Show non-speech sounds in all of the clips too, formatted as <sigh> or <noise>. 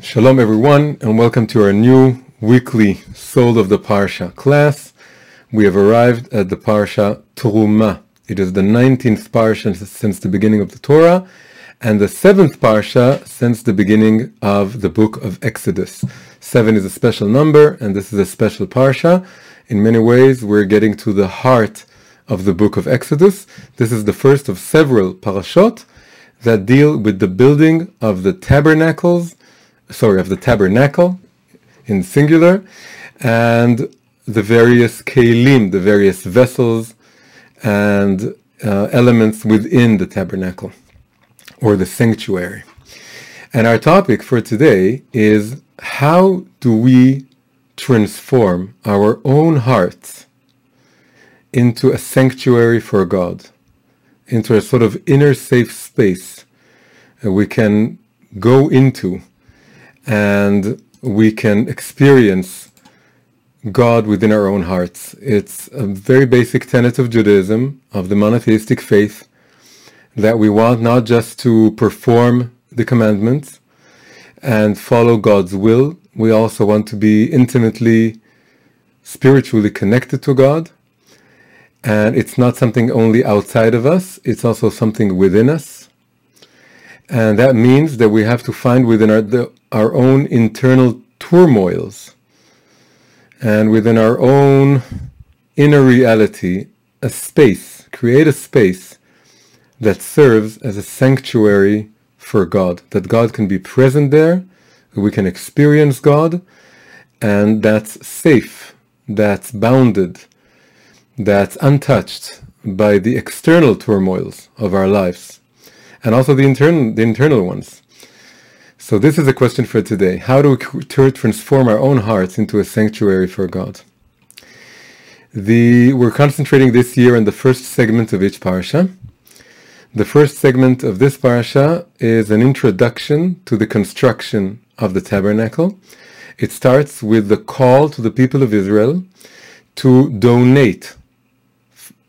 Shalom everyone and welcome to our new weekly Soul of the Parsha class. We have arrived at the Parsha Teruma. It is the 19th Parsha since the beginning of the Torah and the 7th Parsha since the beginning of the book of Exodus. 7 is a special number and this is a special Parsha. In many ways we're getting to the heart of the book of Exodus. This is the first of several parashot that deal with the building of the tabernacles sorry, of the tabernacle in singular, and the various kelim, the various vessels and uh, elements within the tabernacle or the sanctuary. And our topic for today is how do we transform our own hearts into a sanctuary for God, into a sort of inner safe space that we can go into and we can experience God within our own hearts. It's a very basic tenet of Judaism, of the monotheistic faith, that we want not just to perform the commandments and follow God's will, we also want to be intimately, spiritually connected to God. And it's not something only outside of us, it's also something within us. And that means that we have to find within our, the, our own internal turmoils and within our own inner reality a space, create a space that serves as a sanctuary for God, that God can be present there, we can experience God, and that's safe, that's bounded, that's untouched by the external turmoils of our lives and also the internal the internal ones. So this is a question for today. How do we transform our own hearts into a sanctuary for God? The, we're concentrating this year on the first segment of each parsha. The first segment of this parsha is an introduction to the construction of the tabernacle. It starts with the call to the people of Israel to donate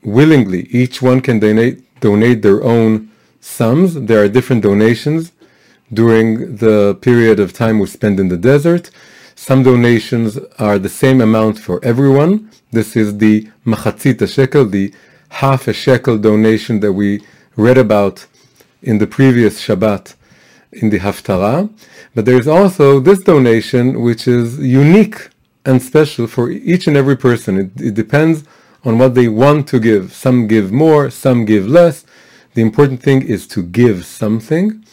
willingly. Each one can donate donate their own sums. There are different donations during the period of time we spend in the desert. Some donations are the same amount for everyone. This is the machatzit shekel, the half a shekel donation that we read about in the previous Shabbat in the Haftarah. But there is also this donation which is unique and special for each and every person. It, it depends on what they want to give. Some give more, some give less. The important thing is to give something,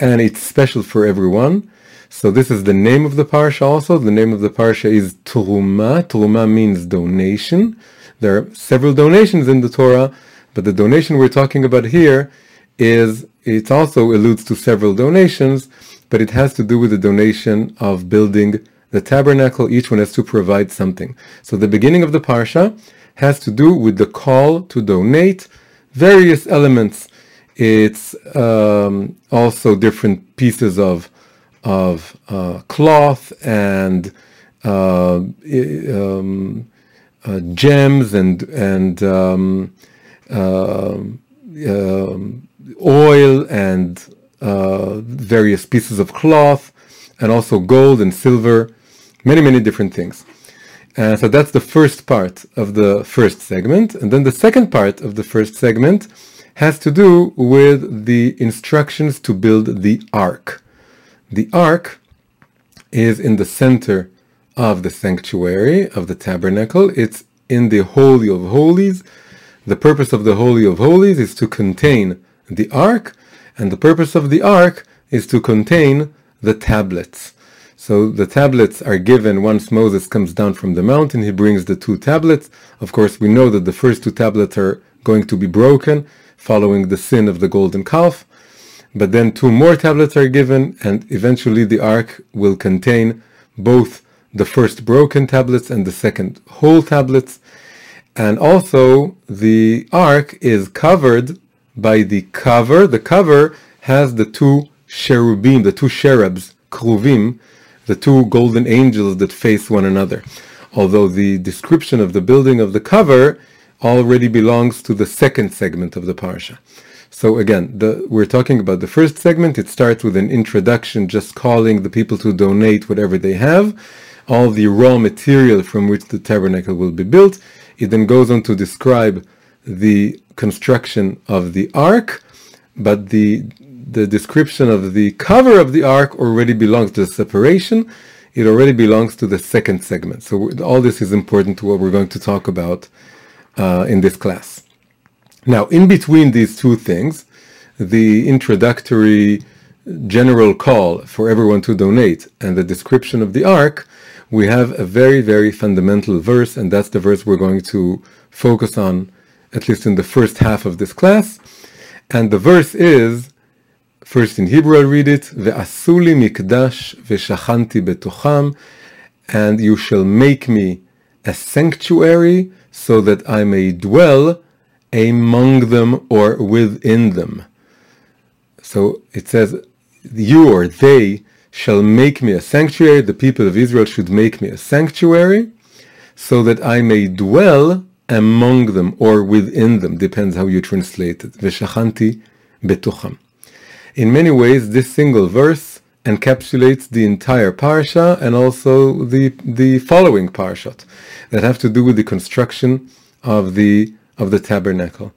and it's special for everyone. So this is the name of the parsha also. The name of the parsha is Teruma. Teruma means donation. There are several donations in the Torah, but the donation we're talking about here is, it also alludes to several donations, but it has to do with the donation of building the tabernacle. Each one has to provide something. So the beginning of the parsha has to do with the call to donate various elements. It's um, also different pieces of of uh, cloth and uh, um, uh, gems and and um, um, um oil and uh, various pieces of cloth and also gold and silver, many many different things. Uh, so that's the first part of the first segment. And then the second part of the first segment has to do with the instructions to build the ark. The ark is in the center of the sanctuary, of the tabernacle. It's in the Holy of Holies. The purpose of the Holy of Holies is to contain the ark, and the purpose of the ark is to contain the tablets. So the tablets are given once Moses comes down from the mountain. He brings the two tablets. Of course, we know that the first two tablets are going to be broken following the sin of the golden calf. But then two more tablets are given, and eventually the ark will contain both the first broken tablets and the second whole tablets. And also, the ark is covered by the cover. The cover has the two cherubim, the two cherubs, kruvim, the two golden angels that face one another. Although the description of the building of the cover already belongs to the second segment of the parsha. So again, the, we're talking about the first segment. It starts with an introduction, just calling the people to donate whatever they have, all the raw material from which the tabernacle will be built. It then goes on to describe the construction of the ark, but the the description of the cover of the ark already belongs to the separation. It already belongs to the second segment. So all this is important to what we're going to talk about uh, in this class. Now, in between these two things, the introductory general call for everyone to donate and the description of the ark, we have a very, very fundamental verse, and that's the verse we're going to focus on, at least in the first half of this class. And the verse is, first in Hebrew I'll read it, Ve'asuli mikdash ve'shachanti betocham, and you shall make me a sanctuary so that I may dwell among them or within them. So it says, You or they shall make me a sanctuary, the people of Israel should make me a sanctuary, so that I may dwell among them or within them, depends how you translate it. Veshachanti betucham. In many ways, this single verse encapsulates the entire parsha and also the the following parshot that have to do with the construction of the of the tabernacle.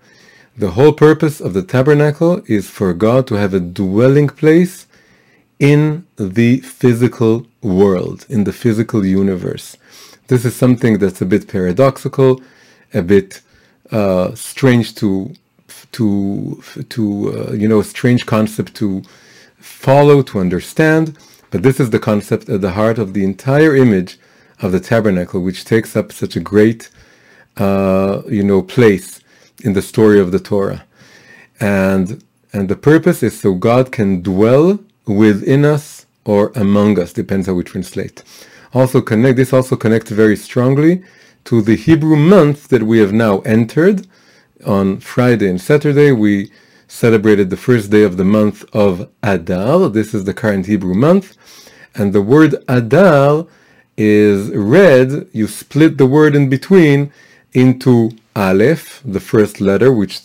The whole purpose of the tabernacle is for God to have a dwelling place in the physical world, in the physical universe. This is something that's a bit paradoxical, a bit uh, strange to to to uh, you know strange concept to follow to understand. But this is the concept at the heart of the entire image of the tabernacle, which takes up such a great uh, you know, place in the story of the Torah. And and the purpose is so God can dwell within us or among us, depends how we translate. Also connect this also connects very strongly to the Hebrew month that we have now entered. On Friday and Saturday, we celebrated the first day of the month of Adar. This is the current Hebrew month. And the word Adar is read, you split the word in between into Aleph, the first letter, which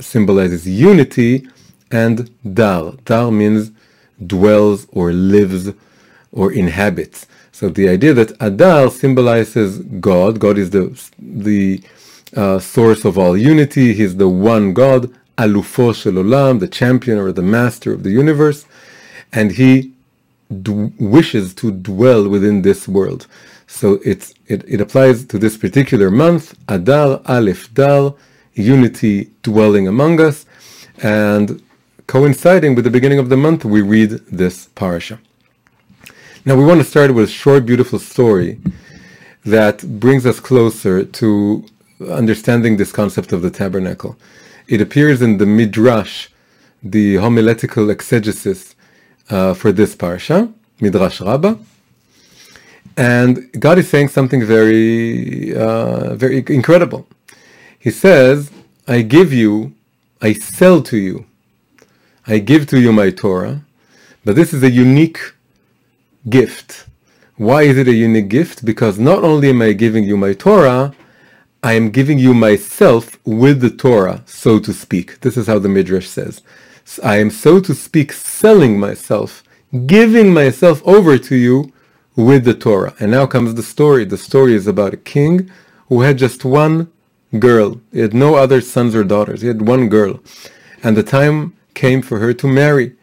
symbolizes unity, and Dar. Dar means dwells or lives or inhabits. So the idea that Adar symbolizes God, God is the the uh, source of all unity, He's the one God, Alufo Shel Olam, the champion or the master of the universe, and He d- wishes to dwell within this world. So it's, it, it applies to this particular month, Adar, Aleph, Dar, unity dwelling among us, and coinciding with the beginning of the month, we read this parasha. Now we want to start with a short, beautiful story that brings us closer to understanding this concept of the tabernacle. It appears in the Midrash, the homiletical exegesis uh, for this parsha, Midrash Rabbah, and God is saying something very, uh, very incredible. He says, I give you, I sell to you, I give to you my Torah, but this is a unique gift. Why is it a unique gift? Because not only am I giving you my Torah, I am giving you myself with the Torah, so to speak. This is how the Midrash says. I am, so to speak, selling myself, giving myself over to you with the Torah. And now comes the story. The story is about a king who had just one girl. He had no other sons or daughters. He had one girl. And the time came for her to marry.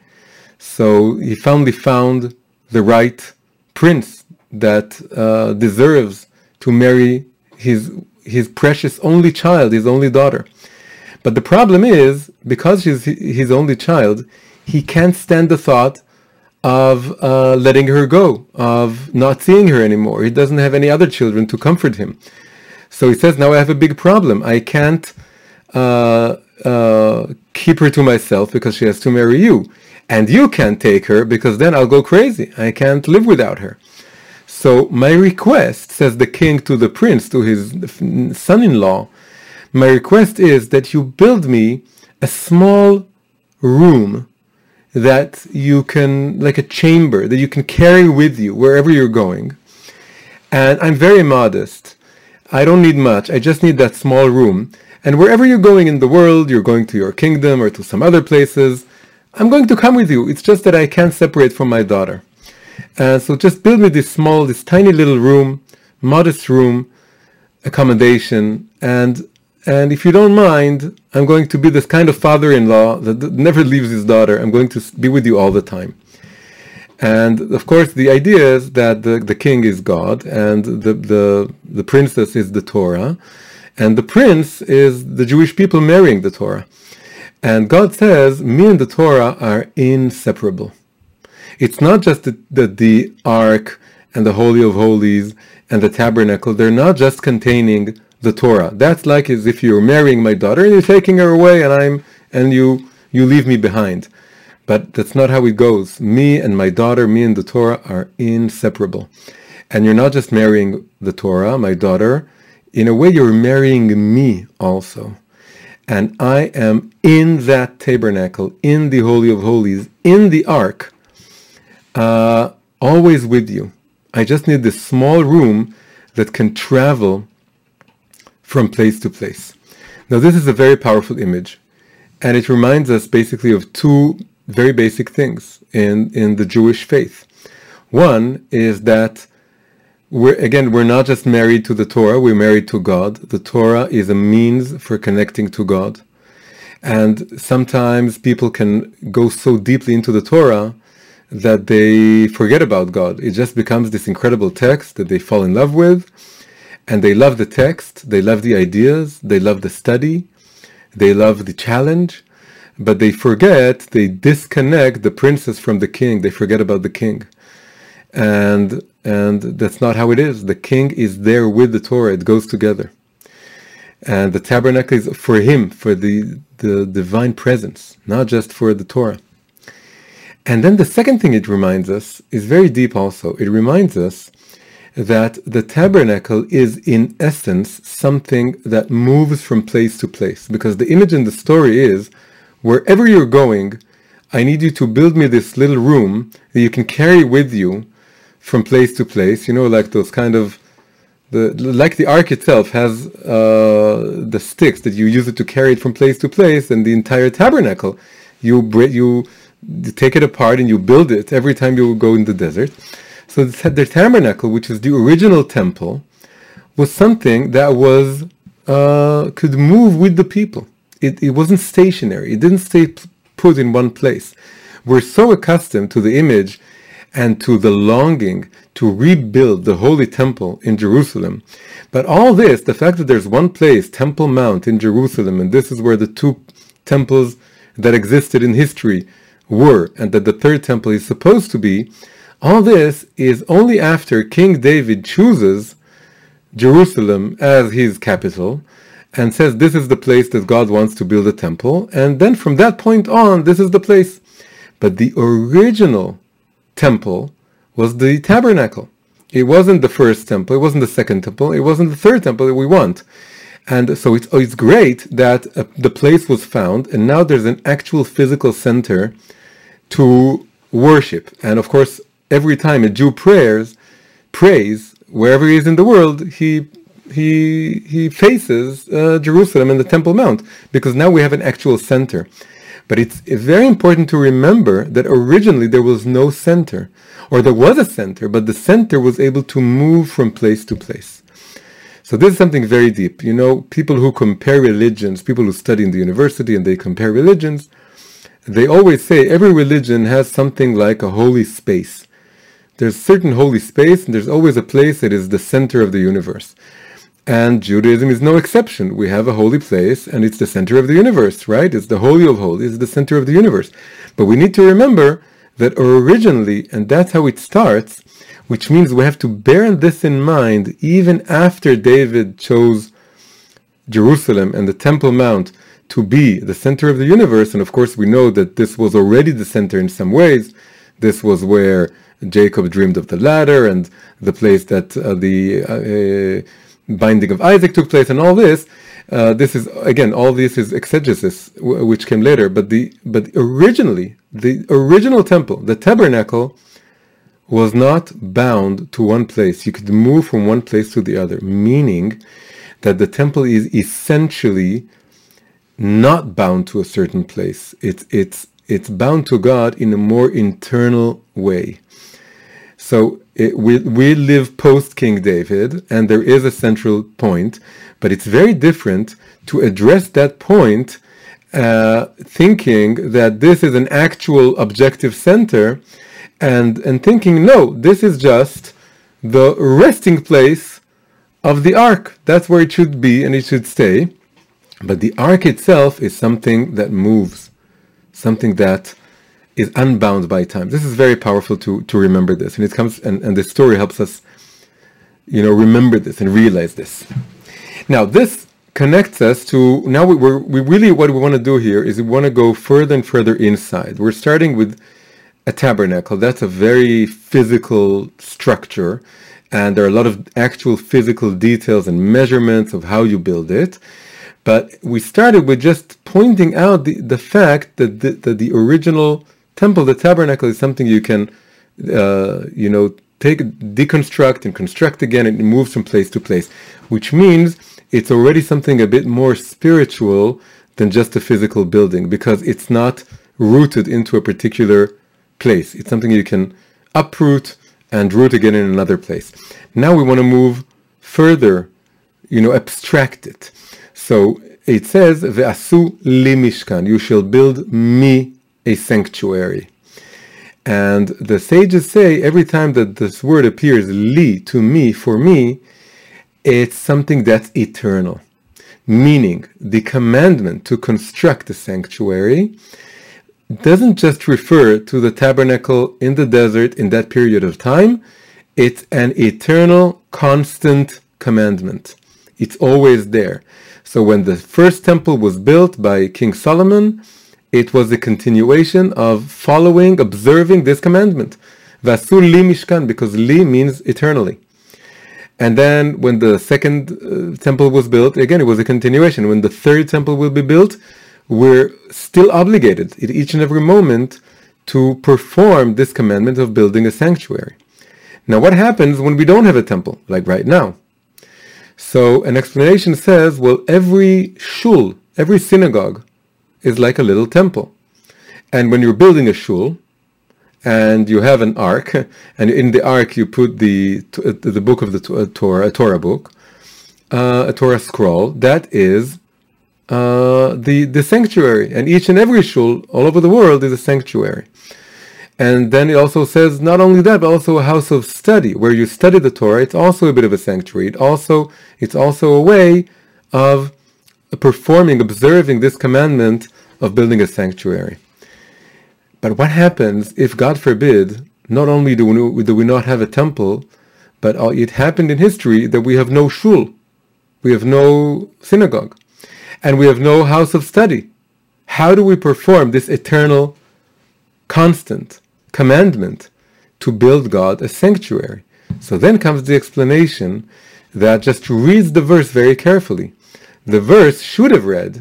So he finally found the right prince that uh, deserves to marry his his precious only child, his only daughter. But the problem is, because she's his only child, he can't stand the thought of uh, letting her go, of not seeing her anymore. He doesn't have any other children to comfort him. So he says, now I have a big problem. I can't uh, uh, keep her to myself because she has to marry you. And you can't take her because then I'll go crazy. I can't live without her. So my request, says the king to the prince, to his son-in-law, my request is that you build me a small room that you can, like a chamber that you can carry with you wherever you're going. And I'm very modest. I don't need much. I just need that small room. And wherever you're going in the world, you're going to your kingdom or to some other places, I'm going to come with you. It's just that I can't separate from my daughter. And so just build me this small, this tiny little room, modest room, accommodation, and and if you don't mind, I'm going to be this kind of father-in-law that never leaves his daughter. I'm going to be with you all the time. And of course, the idea is that the, the king is God and the, the, the princess is the Torah. And the prince is the Jewish people marrying the Torah. And God says, me and the Torah are inseparable. It's not just that the, the Ark and the Holy of Holies and the tabernacle, they're not just containing the Torah. That's like as if you're marrying my daughter and you're taking her away and I'm and you you leave me behind. But that's not how it goes. Me and my daughter, me and the Torah are inseparable. And you're not just marrying the Torah, my daughter, in a way you're marrying me also. And I am in that tabernacle, in the Holy of Holies, in the ark, uh, always with you. I just need this small room that can travel from place to place. Now, this is a very powerful image, and it reminds us basically of two very basic things in, in the Jewish faith. One is that we're, again, we're not just married to the Torah, we're married to God. The Torah is a means for connecting to God. And sometimes people can go so deeply into the Torah that they forget about God. It just becomes this incredible text that they fall in love with. And they love the text, they love the ideas, they love the study, they love the challenge, but they forget, they disconnect the princess from the king. They forget about the king. And and that's not how it is. The king is there with the Torah. It goes together. And the tabernacle is for him, for the, the divine presence, not just for the Torah. And then the second thing it reminds us is very deep also. It reminds us that the tabernacle is in essence something that moves from place to place. Because the image in the story is wherever you're going, I need you to build me this little room that you can carry with you from place to place. You know, like those kind of the like the ark itself has uh, the sticks that you use it to carry it from place to place, and the entire tabernacle, you you, you take it apart and you build it every time you go in the desert. So the tabernacle, which is the original temple, was something that was uh, could move with the people. It, it wasn't stationary. It didn't stay put in one place. We're so accustomed to the image and to the longing to rebuild the holy temple in Jerusalem. But all this, the fact that there's one place, Temple Mount in Jerusalem, and this is where the two temples that existed in history were, and that the third temple is supposed to be, all this is only after King David chooses Jerusalem as his capital and says this is the place that God wants to build a temple, and then from that point on, this is the place. But the original temple was the tabernacle. It wasn't the first temple, it wasn't the second temple, it wasn't the third temple that we want. And so it's, it's great that uh, the place was found, and now there's an actual physical center to worship. And of course, every time a Jew prayers, prays, wherever he is in the world, he he he faces uh, Jerusalem and the Temple Mount because now we have an actual center. But it's, it's very important to remember that originally there was no center, or there was a center, but the center was able to move from place to place. So this is something very deep. You know, people who compare religions, people who study in the university and they compare religions, they always say every religion has something like a holy space. There's certain holy space, and there's always a place that is the center of the universe. And Judaism is no exception. We have a holy place, and it's the center of the universe, right? It's the Holy of Holies, it's the center of the universe. But we need to remember that originally, and that's how it starts, which means we have to bear this in mind even after David chose Jerusalem and the Temple Mount to be the center of the universe. And of course, we know that this was already the center in some ways. This was where Jacob dreamed of the ladder and the place that uh, the uh, binding of Isaac took place, and all this. Uh, this is again, all this is exegesis, which came later. But the but originally, the original temple, the tabernacle, was not bound to one place. You could move from one place to the other, meaning that the temple is essentially not bound to a certain place. It's it's it's bound to God in a more internal way. So it, we we live post King David, and there is a central point, but it's very different to address that point, uh, thinking that this is an actual objective center, and and thinking no, this is just the resting place of the ark. That's where it should be, and it should stay. But the ark itself is something that moves, something that is unbound by time. This is very powerful to, to remember this. And it comes and, and this story helps us, you know, remember this and realize this. Now this connects us to now we, we're we really what we want to do here is we want to go further and further inside. We're starting with a tabernacle. That's a very physical structure. And there are a lot of actual physical details and measurements of how you build it. But we started with just pointing out the, the fact that the, that the original temple, the tabernacle, is something you can, uh, you know, take, deconstruct and construct again, and it moves from place to place, which means it's already something a bit more spiritual than just a physical building because it's not rooted into a particular place. It's something you can uproot and root again in another place. Now we want to move further, you know, abstract it. So it says, "Ve'asu li mishkan," you shall build me a sanctuary. And the sages say every time that this word appears, li, to me, for me, it's something that's eternal. Meaning, the commandment to construct a sanctuary doesn't just refer to the tabernacle in the desert in that period of time, it's an eternal, constant commandment. It's always there. So when the first temple was built by King Solomon, it was a continuation of following, observing this commandment. Vasu li mishkan, because li means eternally. And then when the second uh, temple was built, again, it was a continuation. When the third temple will be built, we're still obligated at each and every moment to perform this commandment of building a sanctuary. Now, what happens when we don't have a temple, like right now? So an explanation says, well, every shul, every synagogue is like a little temple. And when you're building a shul, and you have an ark, <laughs> and in the ark you put the the book of the Torah, a Torah book, uh, a Torah scroll. That is uh, the the sanctuary, and each and every shul all over the world is a sanctuary. And then it also says not only that, but also a house of study where you study the Torah. It's also a bit of a sanctuary. It also it's also a way of performing, observing this commandment of building a sanctuary. But what happens if, God forbid, not only do we, do we not have a temple, but it happened in history that we have no shul, we have no synagogue, and we have no house of study. How do we perform this eternal, constant commandment to build God a sanctuary. So then comes the explanation that just reads the verse very carefully. The verse should have read,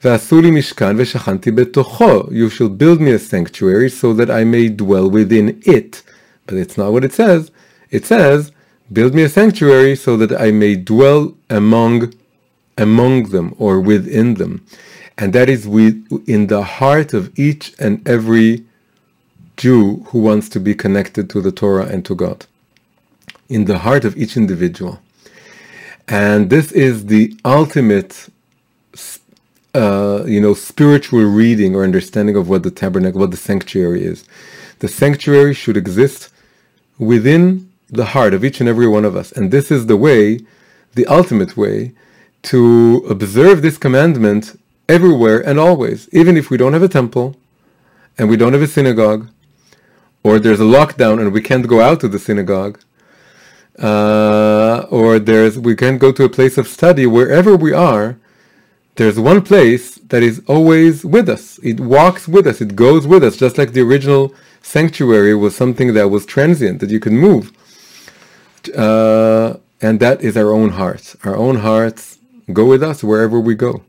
Vasuli mishkan v'shachanti betocho. You shall build me a sanctuary so that I may dwell within it. But it's not what it says. It says, build me a sanctuary so that I may dwell among among them or within them. And that is with, in the heart of each and every Jew who wants to be connected to the Torah and to God in the heart of each individual. And this is the ultimate, uh, you know, spiritual reading or understanding of what the tabernacle, what the sanctuary is. The sanctuary should exist within the heart of each and every one of us. And this is the way, the ultimate way, to observe this commandment everywhere and always, even if we don't have a temple and we don't have a synagogue or there's a lockdown and we can't go out to the synagogue, uh, or there's we can't go to a place of study, wherever we are, there's one place that is always with us. It walks with us. It goes with us, just like the original sanctuary was something that was transient, that you could move. Uh, and that is our own hearts. Our own hearts go with us wherever we go.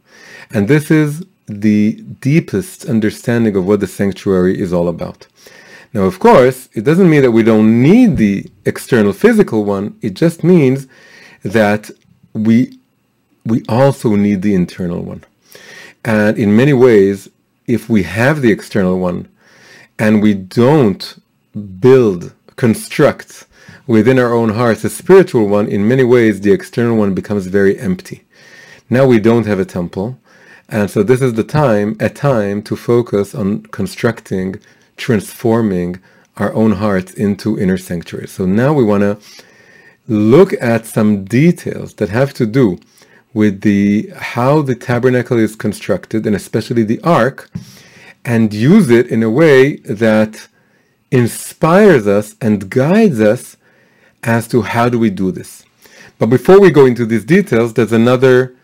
And this is the deepest understanding of what the sanctuary is all about. Now, of course, it doesn't mean that we don't need the external physical one. It just means that we we also need the internal one. And in many ways, if we have the external one and we don't build, construct within our own hearts a spiritual one, in many ways, the external one becomes very empty. Now we don't have a temple. And so this is the time, a time to focus on constructing, transforming our own hearts into inner sanctuaries. So now we want to look at some details that have to do with the how the tabernacle is constructed and especially the ark and use it in a way that inspires us and guides us as to how do we do this. But before we go into these details, there's another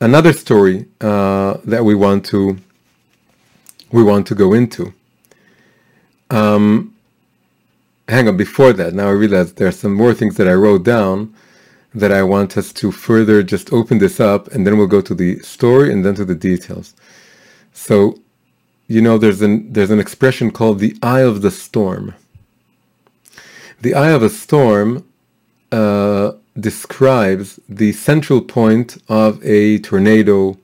another story uh, that we want to we want to go into. Um, hang on, before that, now I realize there are some more things that I wrote down that I want us to further just open this up, and then we'll go to the story and then to the details. So, you know, there's an there's an expression called the eye of the storm. The eye of a storm uh, describes the central point of a tornado,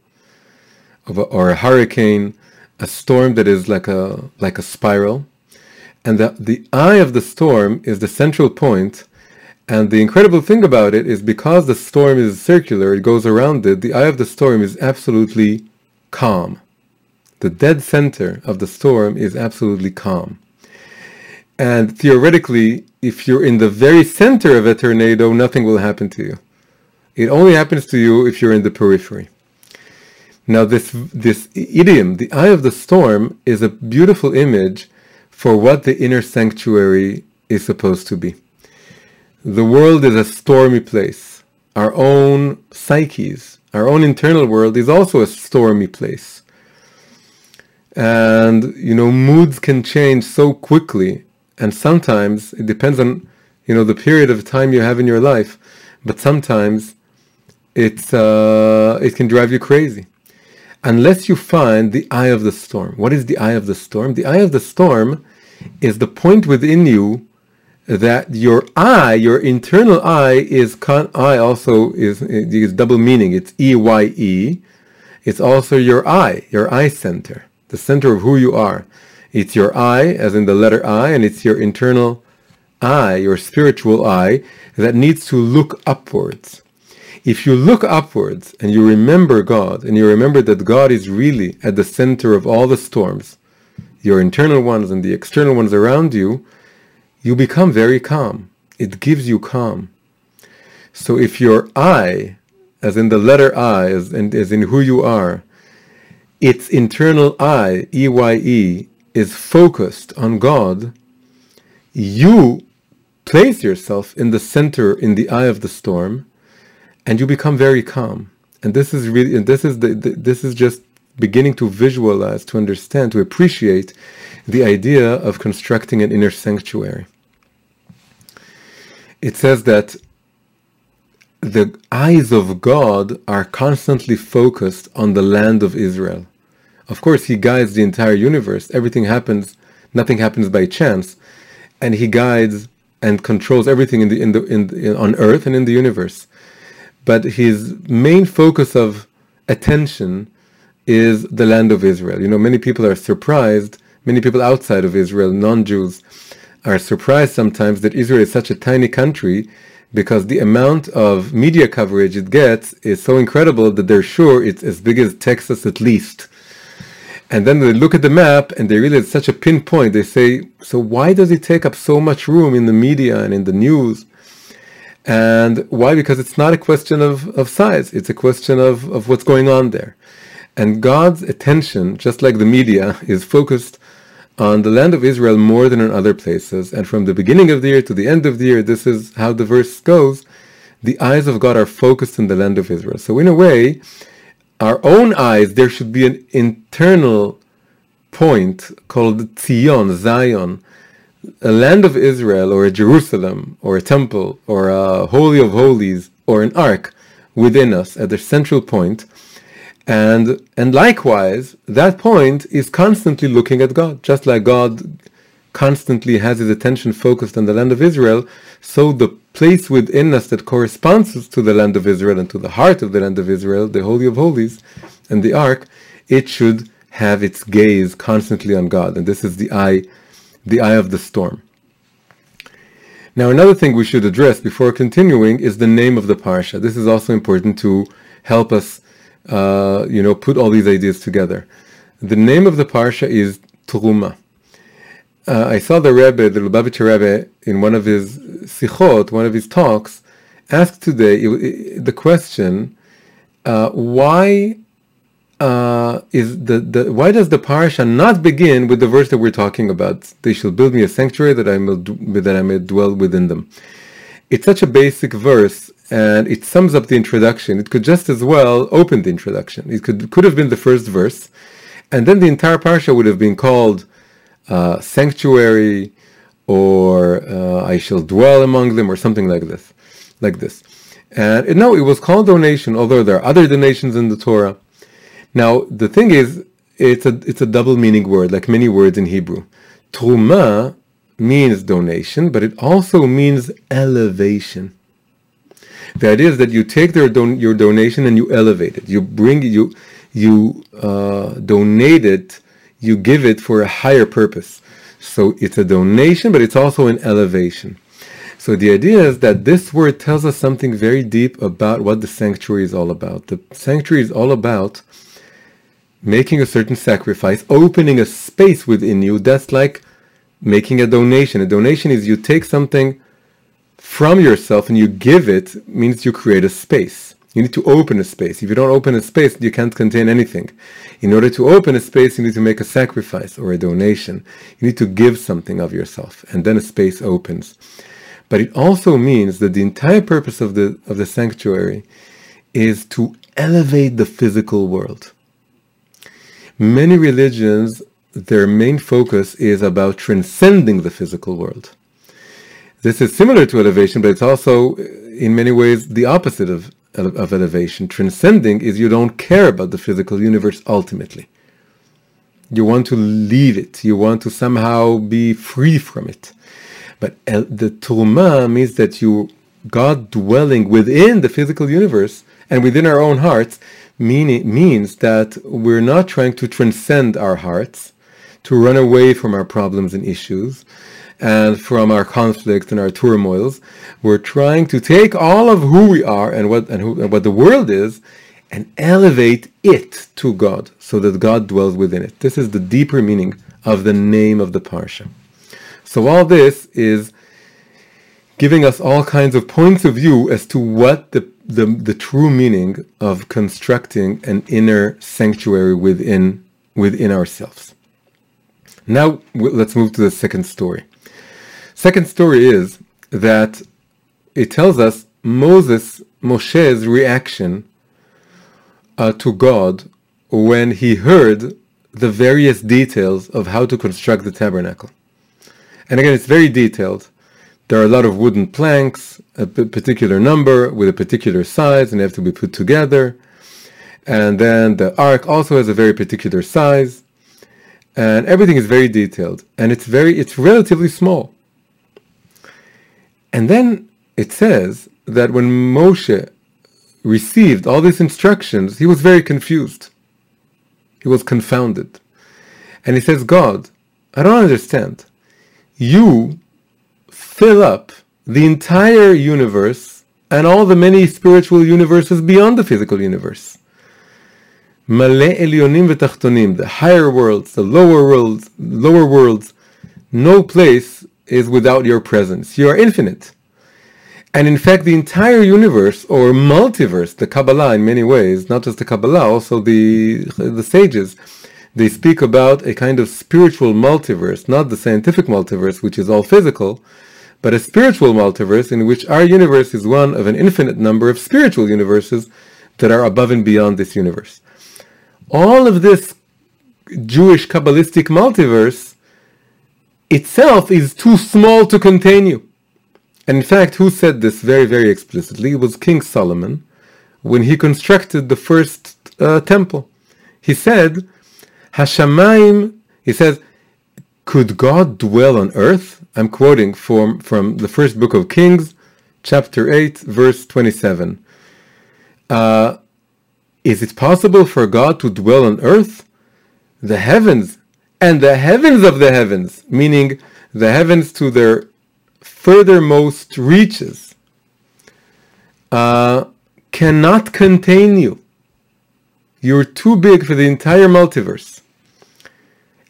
of a, or a hurricane, a storm that is like a like a spiral, and the the eye of the storm is the central point. And the incredible thing about it is because the storm is circular, it goes around it. The eye of the storm is absolutely calm. The dead center of the storm is absolutely calm. And theoretically, if you're in the very center of a tornado, nothing will happen to you. It only happens to you if you're in the periphery. Now, this, this idiom, the eye of the storm, is a beautiful image for what the inner sanctuary is supposed to be. The world is a stormy place. Our own psyches, our own internal world is also a stormy place. And, you know, moods can change so quickly and sometimes it depends on you know the period of time you have in your life but sometimes it's uh, it can drive you crazy unless you find the eye of the storm what is the eye of the storm the eye of the storm is the point within you that your eye your internal eye is con- eye also is is double meaning. It's e y e. It's also your eye your eye center the center of who you are. It's your eye, as in the letter I, and it's your internal eye, your spiritual eye, that needs to look upwards. If you look upwards and you remember God, and you remember that God is really at the center of all the storms, your internal ones and the external ones around you, you become very calm. It gives you calm. So if your I, as in the letter I, as in, as in who you are, its internal I, E-Y-E, is focused on God, you place yourself in the center, in the eye of the storm, and you become very calm. And this is really, and this is the, the this is just beginning to visualize, to understand, to appreciate the idea of constructing an inner sanctuary. It says that the eyes of God are constantly focused on the land of Israel. Of course, he guides the entire universe. Everything happens, nothing happens by chance, and he guides and controls everything in the in the in, in on Earth and in the universe. But his main focus of attention is the land of Israel. You know, many people are surprised. Many people outside of Israel, non-Jews, are surprised sometimes that Israel is such a tiny country because the amount of media coverage it gets is so incredible that they're sure it's as big as Texas at least. And then they look at the map and they realize it's such a pinpoint. They say, so why does it take up so much room in the media and in the news? And why? Because it's not a question of, of size. It's a question of, of what's going on there. And God's attention, just like the media, is focused on the land of Israel more than in other places. And from the beginning of the year to the end of the year, this is how the verse goes. The eyes of God are focused in the land of Israel. So in a way, our own eyes, there should be an internal point called Zion, Zion, a land of Israel, or a Jerusalem, or a temple, or a holy of holies, or an ark within us at the central point. And and likewise, that point is constantly looking at God, just like God constantly has his attention focused on the land of Israel, so the place within us that corresponds to the land of Israel and to the heart of the land of Israel, the Holy of Holies, and the Ark, it should have its gaze constantly on God. And this is the eye, the eye of the storm. Now, another thing we should address before continuing is the name of the parsha. This is also important to help us, uh, you know, put all these ideas together. The name of the parsha is Truma. Uh, I saw the Rebbe, the Lubavitcher Rebbe, in one of his sichot, one of his talks, ask today the question, uh, why uh, is the, the why does the parsha not begin with the verse that we're talking about? They shall build me a sanctuary that I may that I may dwell within them. It's such a basic verse, and it sums up the introduction. It could just as well open the introduction. It could could have been the first verse, and then the entire parsha would have been called uh, sanctuary or uh, I shall dwell among them or something like this, like this. And it, no, it was called donation, although there are other donations in the Torah. Now the thing is, it's a it's a double meaning word, like many words in Hebrew. Truma means donation, but it also means elevation. The idea is that you take their don- your donation and you elevate it. You bring you you uh, donate it you give it for a higher purpose. So it's a donation, but it's also an elevation. So the idea is that this word tells us something very deep about what the sanctuary is all about. The sanctuary is all about making a certain sacrifice, opening a space within you. That's like making a donation. A donation is you take something from yourself and you give it, means you create a space. You need to open a space. If you don't open a space, you can't contain anything. In order to open a space, you need to make a sacrifice or a donation. You need to give something of yourself, and then a space opens. But it also means that the entire purpose of the of the sanctuary is to elevate the physical world. Many religions, their main focus is about transcending the physical world. This is similar to elevation, but it's also uh, in many ways the opposite of of elevation. Transcending is you don't care about the physical universe ultimately. You want to leave it. You want to somehow be free from it. But el- the Truma means that you, God dwelling within the physical universe and within our own hearts, meaning, means that we're not trying to transcend our hearts, to run away from our problems and issues, and from our conflicts and our turmoils. We're trying to take all of who we are and what and, who, and what the world is and elevate it to God so that God dwells within it. This is the deeper meaning of the name of the parsha. So all this is giving us all kinds of points of view as to what the, the, the true meaning of constructing an inner sanctuary within within ourselves. Now let's move to the second story. Second story is that it tells us Moses, Moshe's reaction uh, to God when he heard the various details of how to construct the tabernacle. And again, it's very detailed. There are a lot of wooden planks, a particular number with a particular size, and they have to be put together. And then the ark also has a very particular size, and everything is very detailed. And it's very, it's relatively small. And then it says that when Moshe received all these instructions, he was very confused. He was confounded. And he says, God, I don't understand. You fill up the entire universe and all the many spiritual universes beyond the physical universe. Male elyonim v'tachtonim, the higher worlds, the lower worlds, lower worlds, no place is without your presence. You are infinite. And in fact, the entire universe or multiverse, the Kabbalah in many ways, not just the Kabbalah, also the, the sages, they speak about a kind of spiritual multiverse, not the scientific multiverse, which is all physical, but a spiritual multiverse in which our universe is one of an infinite number of spiritual universes that are above and beyond this universe. All of this Jewish Kabbalistic multiverse itself is too small to contain you. And in fact, who said this very, very explicitly? It was King Solomon when he constructed the first uh, temple. He said, Hashamayim, he says, could God dwell on earth? I'm quoting from, from the first book of Kings, chapter 8, verse 27. Uh, is it possible for God to dwell on earth? The heavens and the heavens of the heavens, meaning the heavens to their furthermost reaches, uh, cannot contain you. You're too big for the entire multiverse.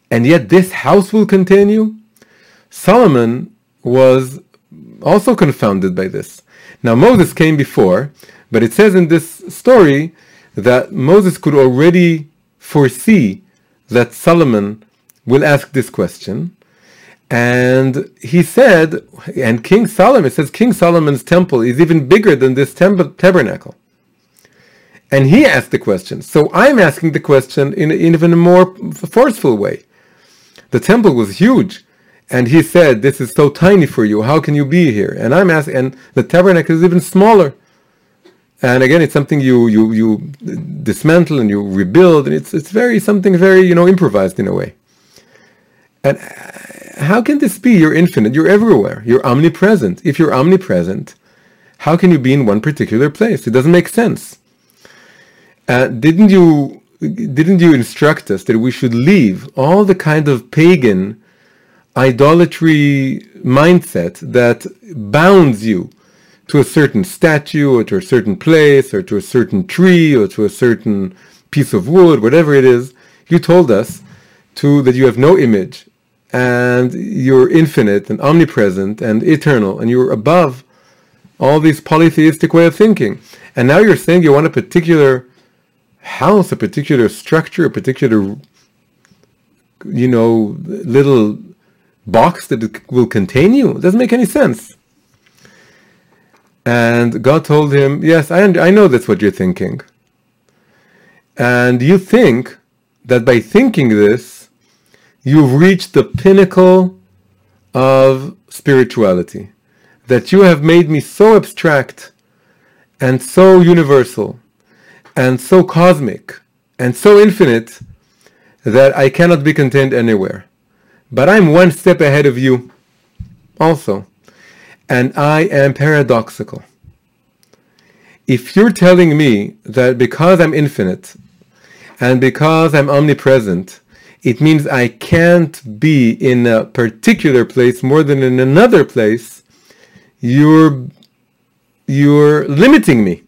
And yet this house will contain you? Solomon was also confounded by this. Now Moses came before, but it says in this story that Moses could already foresee that Solomon will ask this question. And he said, and King Solomon, says King Solomon's temple is even bigger than this temp- tabernacle. And he asked the question. So I'm asking the question in, in even a more forceful way. The temple was huge. And he said, This is so tiny for you. How can you be here? And I'm asking, and the tabernacle is even smaller. And again, it's something you you you dismantle and you rebuild, and it's it's very something very you know improvised in a way. And how can this be? You're infinite. You're everywhere. You're omnipresent. If you're omnipresent, how can you be in one particular place? It doesn't make sense. Uh, didn't you didn't you instruct us that we should leave all the kind of pagan idolatry mindset that bounds you to a certain statue or to a certain place or to a certain tree or to a certain piece of wood, whatever it is, you told us to that you have no image and you're infinite and omnipresent and eternal and you're above all these polytheistic way of thinking. And now you're saying you want a particular house, a particular structure, a particular you know little box that will contain you. It doesn't make any sense. And God told him, Yes, I, I know that's what you're thinking. And you think that by thinking this, you've reached the pinnacle of spirituality. That you have made me so abstract and so universal and so cosmic and so infinite that I cannot be contained anywhere. But I'm one step ahead of you also and I am paradoxical. If you're telling me that because I'm infinite and because I'm omnipresent, it means I can't be in a particular place more than in another place, you're you're limiting me.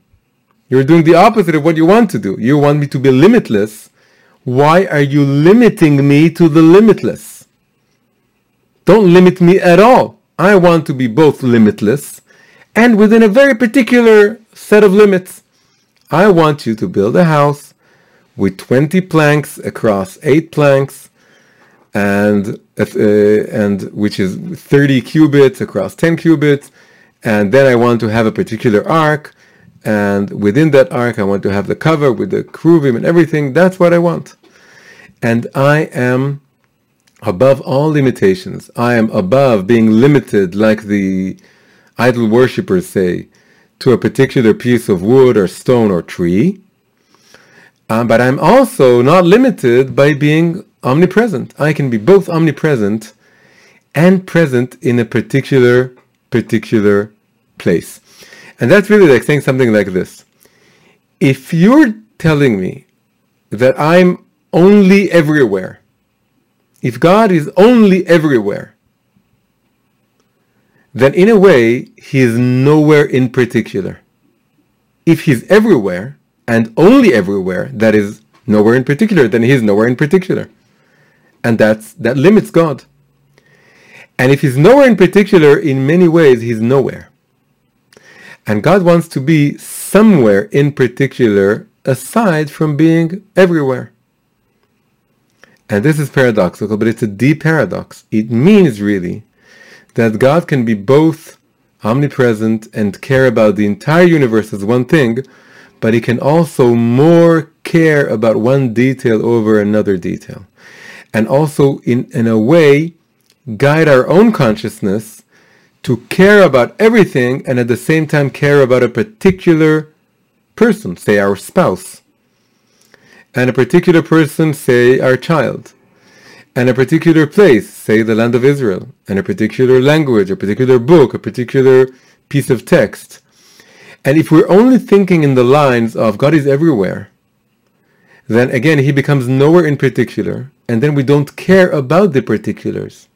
You're doing the opposite of what you want to do. You want me to be limitless. Why are you limiting me to the limitless? Don't limit me at all. I want to be both limitless and within a very particular set of limits. I want you to build a house with 20 planks across 8 planks and uh, and which is 30 cubits across 10 cubits and then I want to have a particular ark and within that ark I want to have the cover with the keruvim and everything that's what I want and I am above all limitations. I am above being limited, like the idol worshippers say, to a particular piece of wood or stone or tree. Um, but I'm also not limited by being omnipresent. I can be both omnipresent and present in a particular particular place. And that's really like saying something like this. If you're telling me that I'm only everywhere, if God is only everywhere, then in a way, he is nowhere in particular. If he's everywhere, and only everywhere, that is nowhere in particular, then he's nowhere in particular. And that's, that limits God. And if he's nowhere in particular, in many ways, he's nowhere. And God wants to be somewhere in particular aside from being everywhere. And this is paradoxical, but it's a deep paradox. It means really that God can be both omnipresent and care about the entire universe as one thing, but he can also more care about one detail over another detail. And also, in, in a way, guide our own consciousness to care about everything and at the same time care about a particular person, say our spouse and a particular person, say our child. and a particular place, say the land of Israel, and a particular language, a particular book, a particular piece of text. And if we're only thinking in the lines of God is everywhere, then again he becomes nowhere in particular, and then we don't care about the particulars.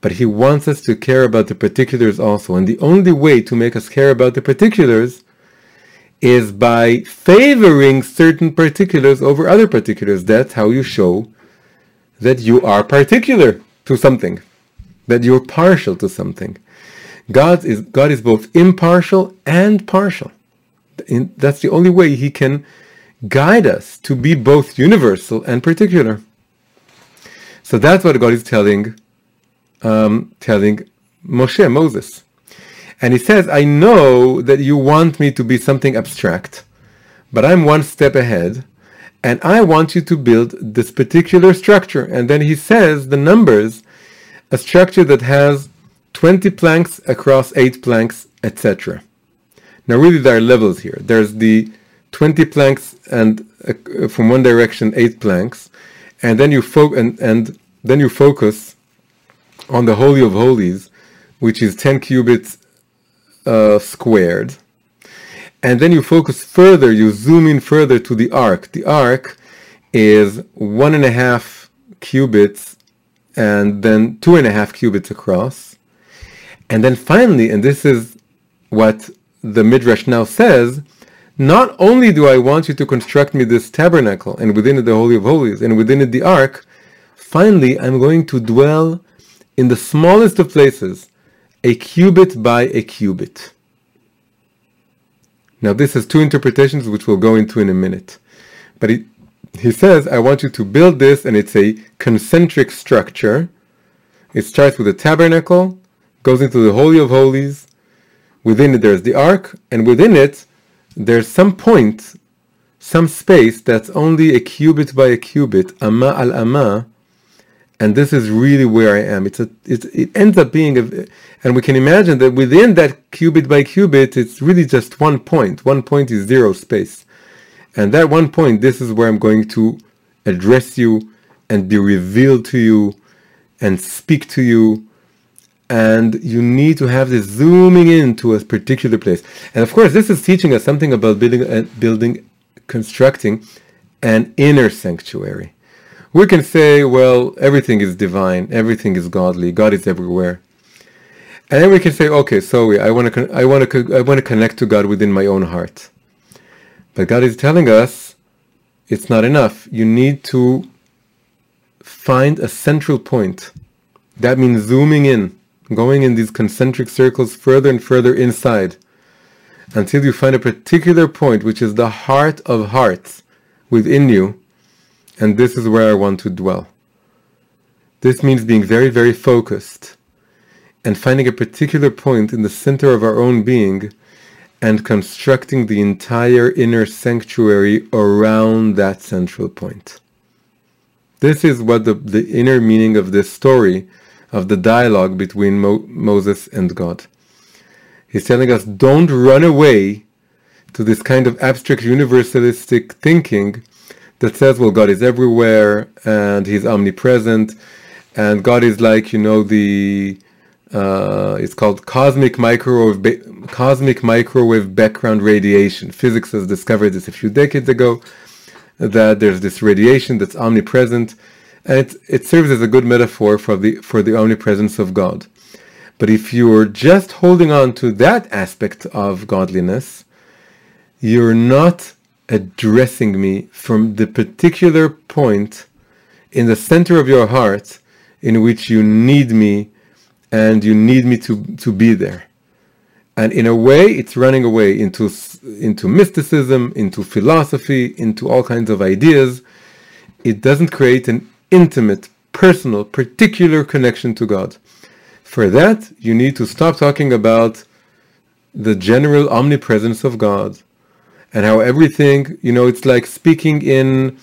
But he wants us to care about the particulars also, and the only way to make us care about the particulars is by favoring certain particulars over other particulars. That's how you show that you are particular to something, that you're partial to something. God is God is both impartial and partial. In, that's the only way He can guide us to be both universal and particular. So that's what God is telling um, telling Moshe Moses, and He says, "I know that you want me to be something abstract, but I'm one step ahead." and I want you to build this particular structure. And then he says the numbers, a structure that has 20 planks across 8 planks, etc. Now really there are levels here. There's the 20 planks and uh, from one direction 8 planks, and then you fo- and, and then you focus on the Holy of Holies, which is 10 cubits uh, squared and then you focus further, you zoom in further to the ark. The ark is one and a half cubits and then two and a half cubits across. And then finally, and this is what the Midrash now says, not only do I want you to construct me this tabernacle and within it the Holy of Holies and within it the ark, finally I'm going to dwell in the smallest of places, a cubit by a cubit. Now, this has two interpretations, which we'll go into in a minute. But he, he says, I want you to build this, and it's a concentric structure. It starts with a tabernacle, goes into the Holy of Holies. Within it, there's the ark, and within it, there's some point, some space that's only a cubit by a cubit, amma al amma, and this is really where I am. It's a, it ends up being a, and we can imagine that within that cubit by cubit, it's really just one point. One point is zero space. And that one point, this is where I'm going to address you and be revealed to you and speak to you. And you need to have this zooming into a particular place. And of course, this is teaching us something about building, uh, building, constructing an inner sanctuary we can say, well, everything is divine, everything is godly, God is everywhere. And then we can say, okay, so I want to, I want to, I want to connect to God within my own heart. But God is telling us it's not enough. You need to find a central point. That means zooming in, going in these concentric circles further and further inside until you find a particular point, which is the heart of hearts within you, and this is where I want to dwell. This means being very, very focused and finding a particular point in the center of our own being and constructing the entire inner sanctuary around that central point. This is what the, the inner meaning of this story, of the dialogue between Mo- Moses and God. He's telling us don't run away to this kind of abstract universalistic thinking that says, well, God is everywhere and He's omnipresent, and God is like, you know, the uh, it's called cosmic microwave ba- cosmic microwave background radiation. Physics has discovered this a few decades ago that there's this radiation that's omnipresent, and it it serves as a good metaphor for the for the omnipresence of God. But if you're just holding on to that aspect of godliness, you're not addressing me from the particular point in the center of your heart in which you need me and you need me to, to be there. And in a way, it's running away into, into mysticism, into philosophy, into all kinds of ideas. It doesn't create an intimate, personal, particular connection to God. For that, you need to stop talking about the general omnipresence of God and how everything, you know, it's like speaking in,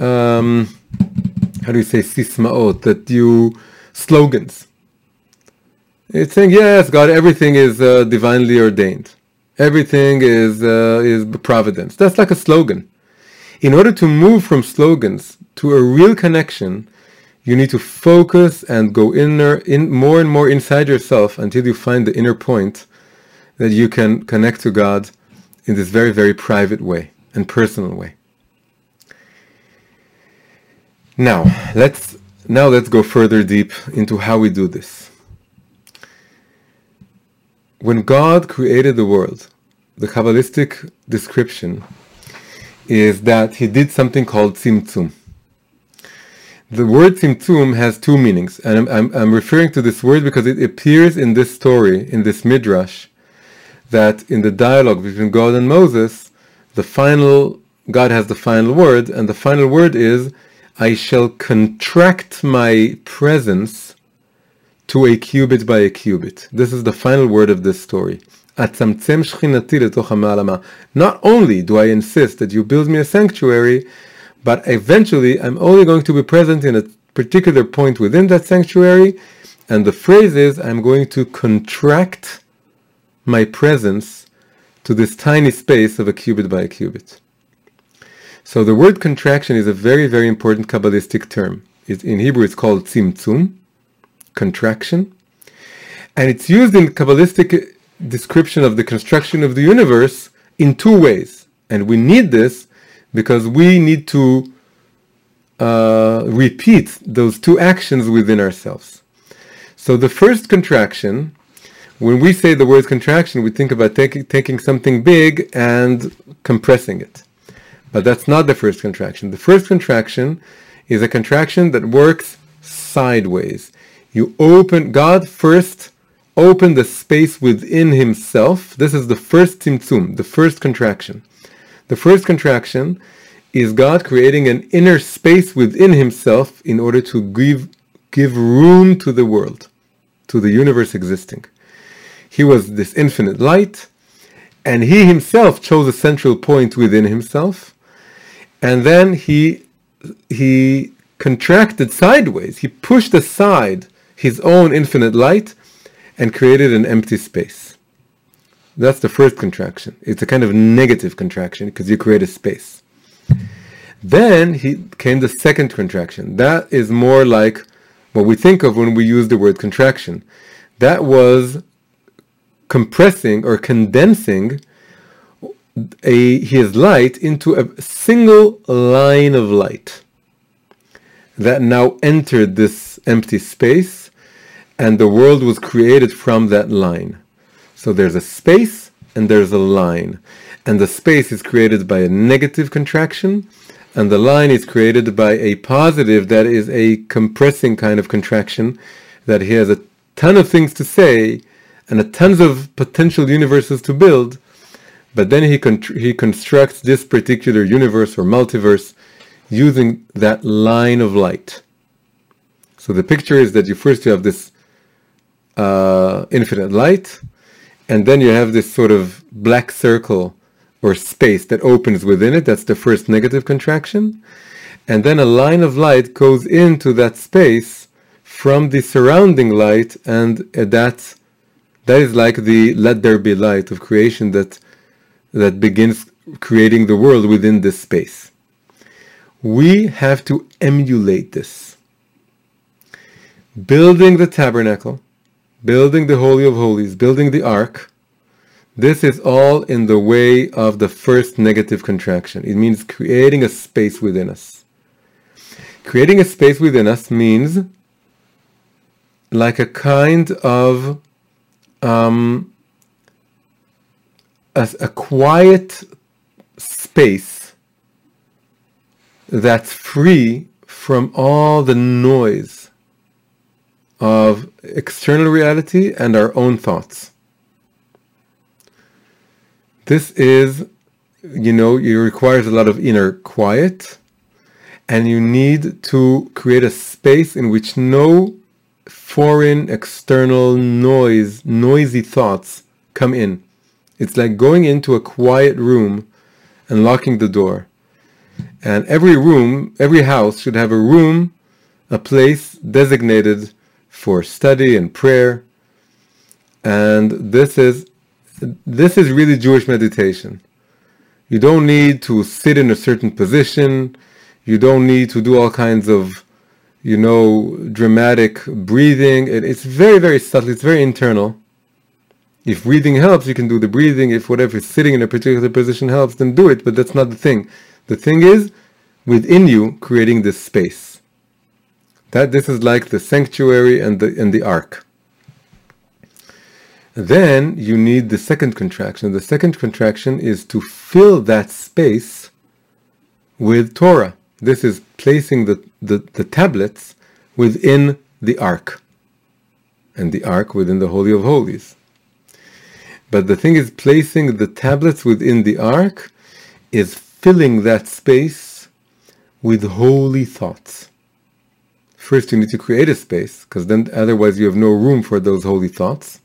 um, how do you say, sismaot, that you, slogans. It's saying, yes, God, everything is uh, divinely ordained. Everything is, uh, is providence. That's like a slogan. In order to move from slogans to a real connection, you need to focus and go inner, in more and more inside yourself until you find the inner point that you can connect to God in this very, very private way and personal way. Now, let's now let's go further deep into how we do this. When God created the world, the Kabbalistic description is that he did something called tzimtzum. The word tzimtzum has two meanings, and I'm, I'm, I'm, referring to this word because it appears in this story, in this midrash, that in the dialogue between God and Moses, the final God has the final word, and the final word is, "I shall contract my presence to a cubit by a cubit." This is the final word of this story. Not only do I insist that you build me a sanctuary, but eventually I'm only going to be present in a particular point within that sanctuary, and the phrase is I'm going to contract my presence to this tiny space of a cubit by a cubit. So the word contraction is a very, very important Kabbalistic term. In Hebrew it's called tzimtzum, contraction. And it's used in Kabbalistic description of the construction of the universe in two ways. And we need this because we need to uh, repeat those two actions within ourselves. So the first contraction, when we say the word contraction, we think about take, taking something big and compressing it. But that's not the first contraction. The first contraction is a contraction that works sideways. You open, God first open the space within himself. This is the first tzimtzum, the first contraction. The first contraction is God creating an inner space within himself in order to give, give room to the world, to the universe existing. He was this infinite light, and he himself chose a central point within himself, and then he he contracted sideways. He pushed aside his own infinite light and created an empty space. That's the first contraction. It's a kind of negative contraction because you create a space. Then he came the second contraction. That is more like what we think of when we use the word contraction. That was compressing or condensing a, his light into a single line of light that now entered this empty space and the world was created from that line. So there's a space and there's a line. And the space is created by a negative contraction, and the line is created by a positive that is a compressing kind of contraction that he has a ton of things to say and a tons of potential universes to build, but then he con- he constructs this particular universe or multiverse using that line of light. So the picture is that you first you have this uh, infinite light, and then you have this sort of black circle or space that opens within it. That's the first negative contraction. And then a line of light goes into that space from the surrounding light, and uh, that that is like the let there be light of creation that that begins creating the world within this space. We have to emulate this. Building the tabernacle, building the Holy of Holies, building the ark, this is all in the way of the first negative contraction. It means creating a space within us. Creating a space within us means like a kind of um, a, a quiet space that's free from all the noise of external reality and our own thoughts. This is, you know, it requires a lot of inner quiet, and you need to create a space in which no foreign external noise, noisy thoughts come in. It's like going into a quiet room and locking the door. And every room, every house should have a room, a place designated for study and prayer. And this is this is really Jewish meditation. You don't need to sit in a certain position. You don't need to do all kinds of, you know, dramatic breathing. It, it's very, very subtle. It's very internal. If breathing helps, you can do the breathing. If whatever sitting in a particular position helps, then do it. But that's not the thing. The thing is within you creating this space. That this is like the sanctuary and the and the ark. Then you need the second contraction. The second contraction is to fill that space with Torah. This is placing the, the, the tablets within the ark. And the ark within the Holy of Holies. But the thing is, placing the tablets within the ark is filling that space with holy thoughts. First, you need to create a space, because then otherwise you have no room for those holy thoughts.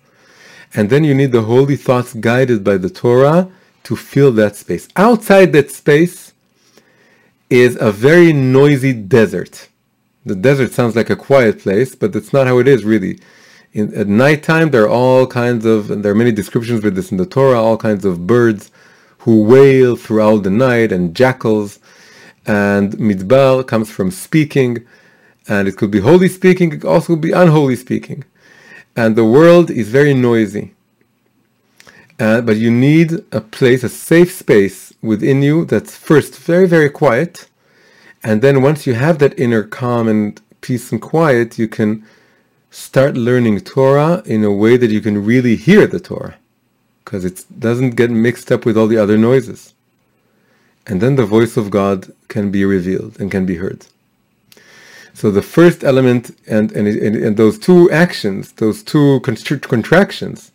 And then you need the holy thoughts guided by the Torah to fill that space. Outside that space is a very noisy desert. The desert sounds like a quiet place, but that's not how it is really. In, at nighttime, there are all kinds of, and there are many descriptions with this in the Torah, all kinds of birds who wail throughout the night, and jackals. And midbar comes from speaking, and it could be holy speaking, it also could be unholy speaking and the world is very noisy. Uh, but you need a place, a safe space within you that's first very, very quiet. And then once you have that inner calm and peace and quiet, you can start learning Torah in a way that you can really hear the Torah. Because it doesn't get mixed up with all the other noises. And then the voice of God can be revealed and can be heard. So the first element and, and, and those two actions, those two contractions,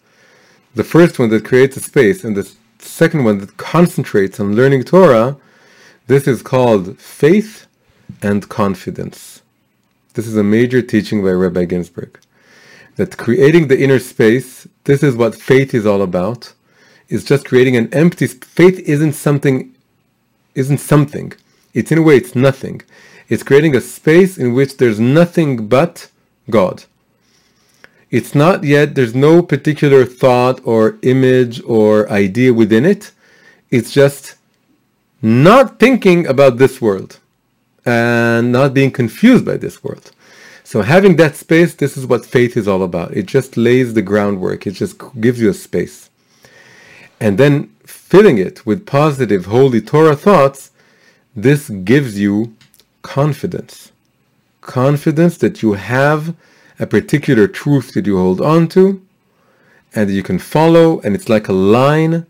the first one that creates a space and the second one that concentrates on learning Torah, this is called faith and confidence. This is a major teaching by Rabbi Ginsburgh. That creating the inner space, this is what faith is all about, is just creating an empty faith isn't something isn't something. It's in a way it's nothing. It's creating a space in which there's nothing but God. It's not yet, there's no particular thought or image or idea within it. It's just not thinking about this world and not being confused by this world. So having that space, this is what faith is all about. It just lays the groundwork. It just gives you a space. And then filling it with positive, holy Torah thoughts, this gives you confidence. Confidence that you have a particular truth that you hold on to and that you can follow, and it's like a line.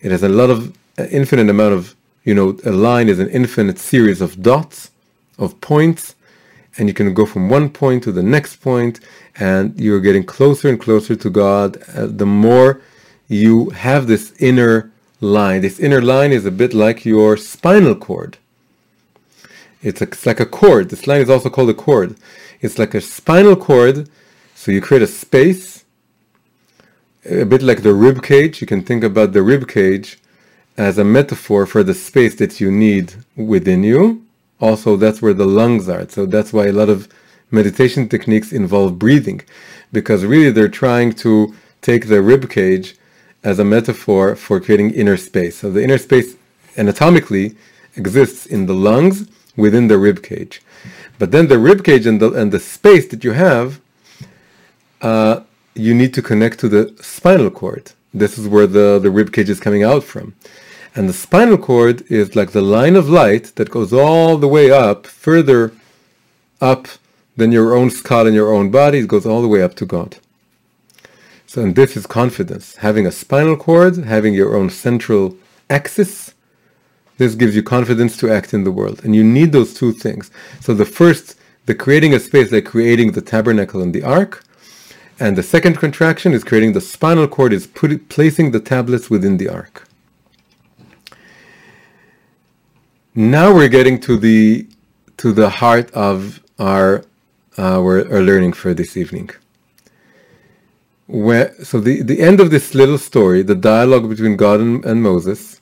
It has a lot of infinite amount of, you know, a line is an infinite series of dots, of points, and you can go from one point to the next point, and you're getting closer and closer to God. Uh, the more you have this inner line, this inner line is a bit like your spinal cord. It's, a, it's like a cord. This line is also called a cord. It's like a spinal cord. So you create a space, a bit like the rib cage. You can think about the rib cage as a metaphor for the space that you need within you. Also, that's where the lungs are. So that's why a lot of meditation techniques involve breathing, because really they're trying to take the rib cage as a metaphor for creating inner space. So the inner space anatomically exists in the lungs within the rib cage. But then the rib cage and the and the space that you have, uh, you need to connect to the spinal cord. This is where the, the rib cage is coming out from. And the spinal cord is like the line of light that goes all the way up, further up than your own skull and your own body. It goes all the way up to God. So, and this is confidence. Having a spinal cord, having your own central axis, this gives you confidence to act in the world. And you need those two things. So the first, the creating a space, like creating the tabernacle and the ark. And the second contraction is creating the spinal cord, is put, placing the tablets within the ark. Now we're getting to the to the heart of our our, our learning for this evening. Where, so the, the end of this little story, the dialogue between God and, and Moses,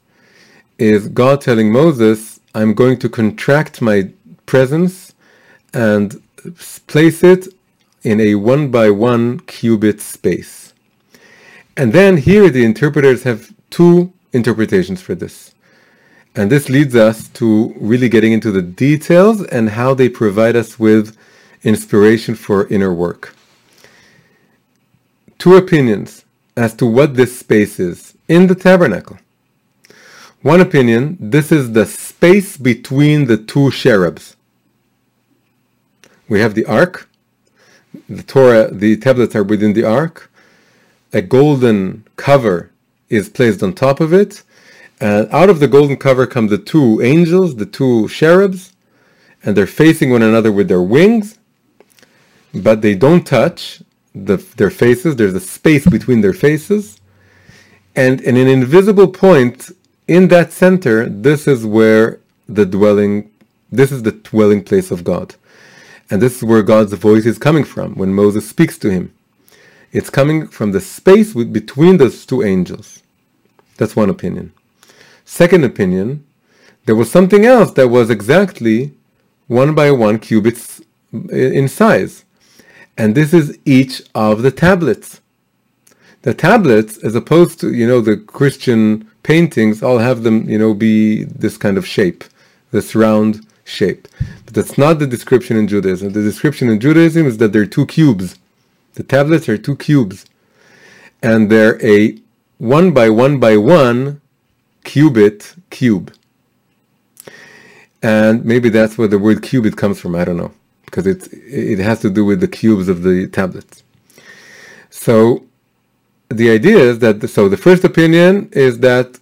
is God telling Moses, I'm going to contract my presence and place it in a one by one cubit space. And then here the interpreters have two interpretations for this. And this leads us to really getting into the details and how they provide us with inspiration for inner work. Two opinions as to what this space is in the tabernacle. One opinion, this is the space between the two cherubs. We have the ark, the Torah, the tablets are within the ark, a golden cover is placed on top of it, and out of the golden cover come the two angels, the two cherubs, and they're facing one another with their wings, but they don't touch the, their faces. There's a space between their faces. And in an invisible point in that center, this is where the dwelling, this is the dwelling place of God. And this is where God's voice is coming from when Moses speaks to him. It's coming from the space between those two angels. That's one opinion. Second opinion, there was something else that was exactly one by one cubits uh, in size. And this is each of the tablets. The tablets, as opposed to, you know, the Christian paintings, all have them, you know, be this kind of shape, this round shape. But that's not the description in Judaism. The description in Judaism is that they're two cubes. The tablets are two cubes. And they're a one by one by one cubit cube. And maybe that's where the word cubit comes from. I don't know. Because it, it has to do with the cubes of the tablets. So the idea is that, so the first opinion is that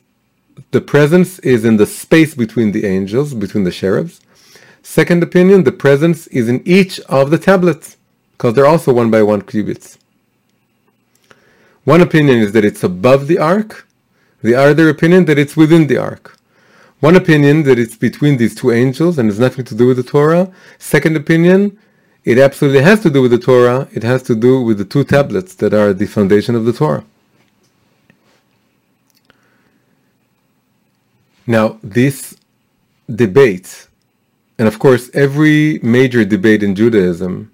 the presence is in the space between the angels, between the cherubs. Second opinion, the presence is in each of the tablets, because they're also one by one cubits. One opinion is that it's above the ark, the other opinion that it's within the ark. One opinion that it's between these two angels and has nothing to do with the Torah. Second opinion, it absolutely has to do with the Torah. It has to do with the two tablets that are the foundation of the Torah. Now, this debate, and of course, every major debate in Judaism,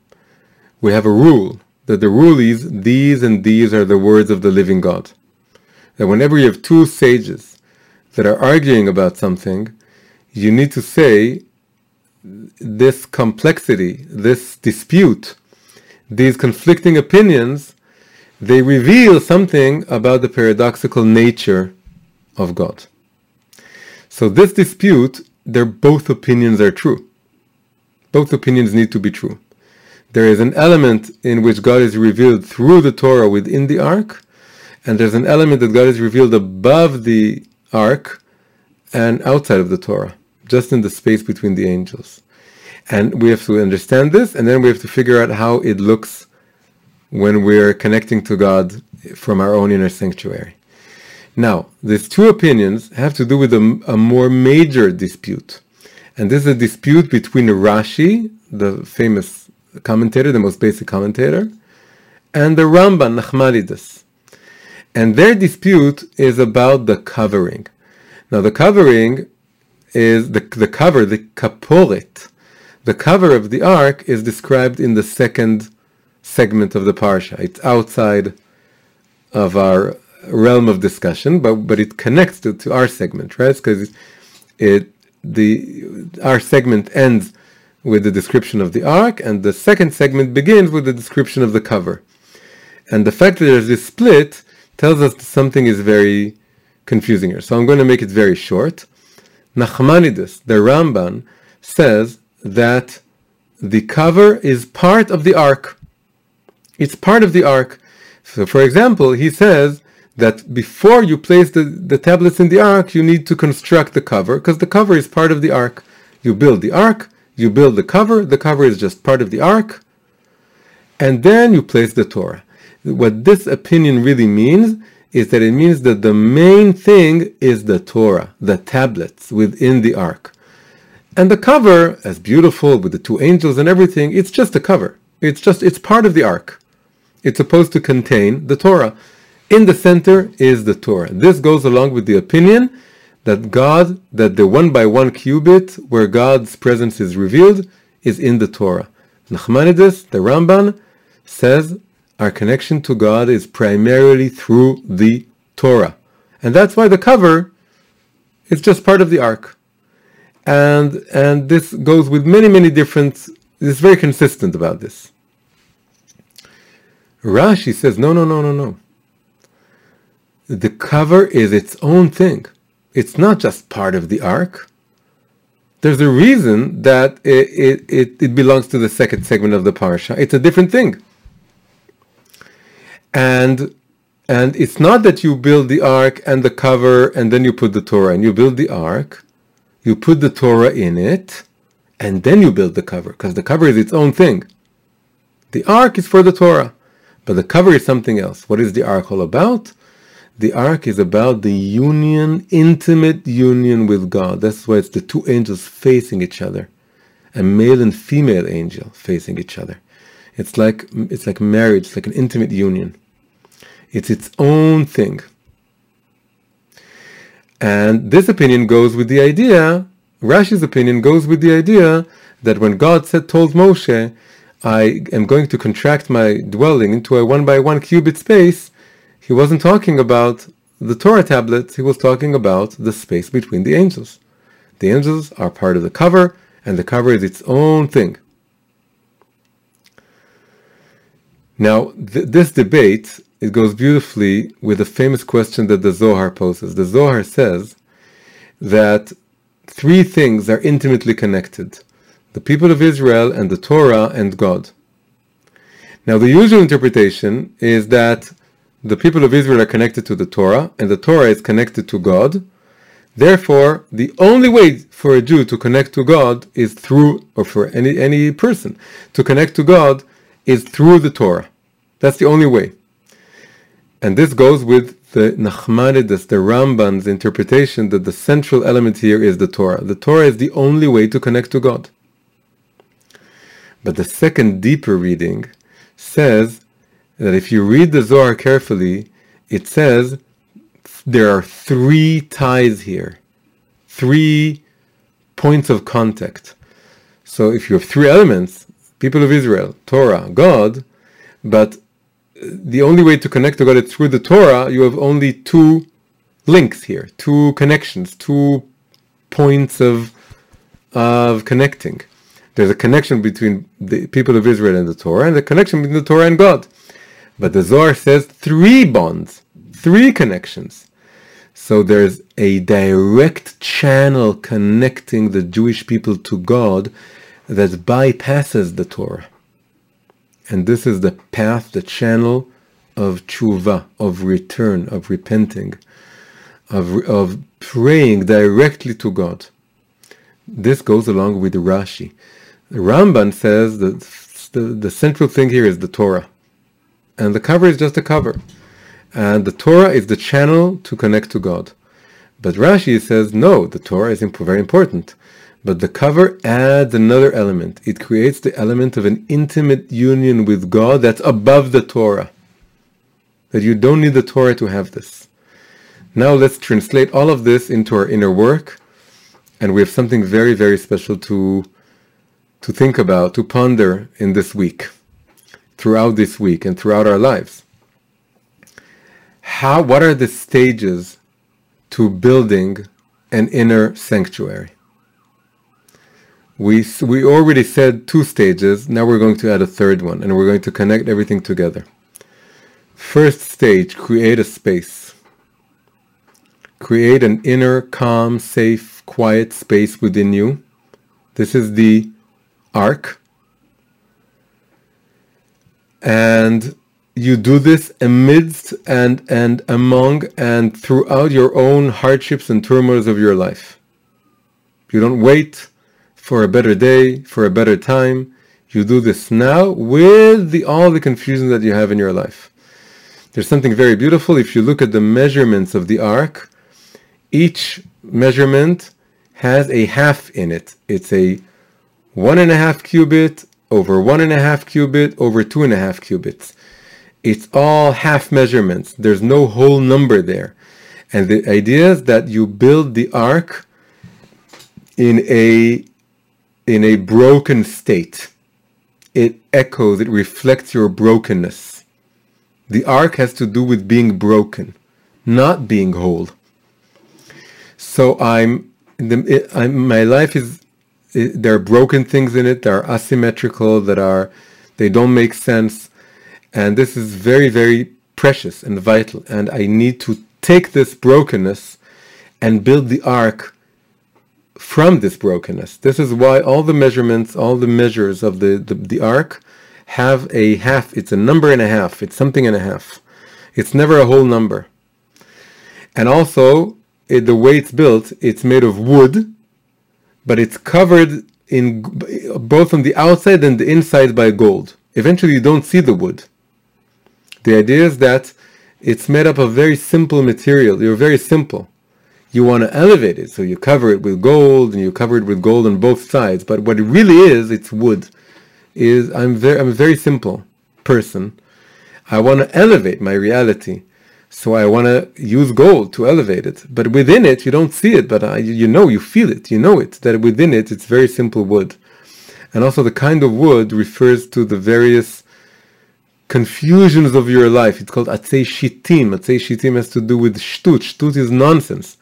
we have a rule that the rule is these and these are the words of the living God. That whenever you have two sages that are arguing about something, you need to say this complexity, this dispute, these conflicting opinions, they reveal something about the paradoxical nature of God. So this dispute, their both opinions are true. Both opinions need to be true. There is an element in which God is revealed through the Torah within the ark, and there's an element that God is revealed above the ark and outside of the Torah, just in the space between the angels. And we have to understand this, and then we have to figure out how it looks when we're connecting to God from our own inner sanctuary. Now, these two opinions have to do with a, a more major dispute. And this is a dispute between Rashi, the famous commentator, the most basic commentator, and the Ramban, Nachmanides. And their dispute is about the covering. Now, the covering is the, the cover, the kaporet. The cover of the ark is described in the second segment of the parsha. It's outside of our realm of discussion, but but it connects to, to our segment, right? Because it the our segment ends with the description of the ark, and the second segment begins with the description of the cover. And the fact that there's this split tells us that something is very confusing here. So I'm going to make it very short. Nachmanides, the Ramban, says that the cover is part of the ark. It's part of the ark. So, for example, he says that before you place the, the tablets in the ark, you need to construct the cover, because the cover is part of the ark. You build the ark, you build the cover, the cover is just part of the ark, and then you place the Torah. What this opinion really means is that it means that the main thing is the Torah, the tablets within the ark. And the cover, as beautiful with the two angels and everything, it's just a cover. It's just, it's part of the ark. It's supposed to contain the Torah. In the center is the Torah. This goes along with the opinion that God, that the one by one cubit where God's presence is revealed is in the Torah. Nachmanides, the Ramban, says our connection to God is primarily through the Torah. And that's why the cover is just part of the ark. And, and this goes with many, many different is very consistent about this. Rashi says, no, no, no, no, no. The cover is its own thing. It's not just part of the ark. There's a reason that it, it, it, it belongs to the second segment of the parsha. It's a different thing. And and it's not that you build the ark and the cover and then you put the Torah and you build the ark, you put the Torah in it, and then you build the cover, because the cover is its own thing. The ark is for the Torah, but the cover is something else. What is the ark all about? The ark is about the union, intimate union with God. That's why it's the two angels facing each other, a male and female angel facing each other. It's like it's like marriage, it's like an intimate union. It's its own thing. And this opinion goes with the idea, Rashi's opinion goes with the idea that when God said, told Moshe, I am going to contract my dwelling into a one by one cubit space, he wasn't talking about the Torah tablets, he was talking about the space between the angels. The angels are part of the cover, and the cover is its own thing. Now, th- this debate it goes beautifully with the famous question that the Zohar poses. The Zohar says that three things are intimately connected the people of Israel and the Torah and God. Now, the usual interpretation is that the people of Israel are connected to the Torah and the Torah is connected to God. Therefore, the only way for a Jew to connect to God is through, or for any, any person to connect to God is through the Torah. That's the only way. And this goes with the Nachmanides, the Ramban's interpretation that the central element here is the Torah. The Torah is the only way to connect to God. But the second deeper reading says that if you read the Zohar carefully, it says there are three ties here, three points of contact. So if you have three elements, people of Israel, Torah, God, but the only way to connect to God is through the Torah. You have only two links here, two connections, two points of of connecting. There's a connection between the people of Israel and the Torah, and the connection between the Torah and God. But the Zohar says three bonds, three connections. So there's a direct channel connecting the Jewish people to God that bypasses the Torah. And this is the path, the channel of tshuva, of return, of repenting, of, of praying directly to God. This goes along with Rashi. Ramban says that the, the central thing here is the Torah. And the cover is just a cover. And the Torah is the channel to connect to God. But Rashi says, no, the Torah is very important. But the cover adds another element. It creates the element of an intimate union with God that's above the Torah. That you don't need the Torah to have this. Now let's translate all of this into our inner work. And we have something very, very special to, to think about, to ponder in this week, throughout this week and throughout our lives. How, what are the stages to building an inner sanctuary? We we already said two stages. Now we're going to add a third one, and we're going to connect everything together. First stage: create a space. Create an inner, calm, safe, quiet space within you. This is the ark, and you do this amidst and and among and throughout your own hardships and turmoils of your life. You don't wait for a better day, for a better time. You do this now with the, all the confusion that you have in your life. There's something very beautiful. If you look at the measurements of the ark, each measurement has a half in it. It's a one and a half cubit over one and a half cubit over two and a half cubits. It's all half measurements. There's no whole number there. And the idea is that you build the ark in a in a broken state. It echoes, it reflects your brokenness. The ark has to do with being broken, not being whole. So I'm, the, I'm my life is it, there are broken things in it that are asymmetrical, that are they don't make sense, and this is very very precious and vital. And I need to take this brokenness and build the ark from this brokenness. This is why all the measurements, all the measures of the, the, the ark have a half. It's a number and a half. It's something and a half. It's never a whole number. And also, it, the way it's built, it's made of wood, but it's covered in both on the outside and the inside by gold. Eventually, you don't see the wood. The idea is that it's made up of very simple material. You're very simple. You want to elevate it, so you cover it with gold and you cover it with gold on both sides. But what it really is, it's wood. Is I'm very I'm a very simple person. I want to elevate my reality. So I want to use gold to elevate it. But within it, you don't see it, but uh, you know, you feel it, you know it, that within it, it's very simple wood. And also the kind of wood refers to the various confusions of your life. It's called. Atzei shitim has to do with shtut. Shtut is nonsense.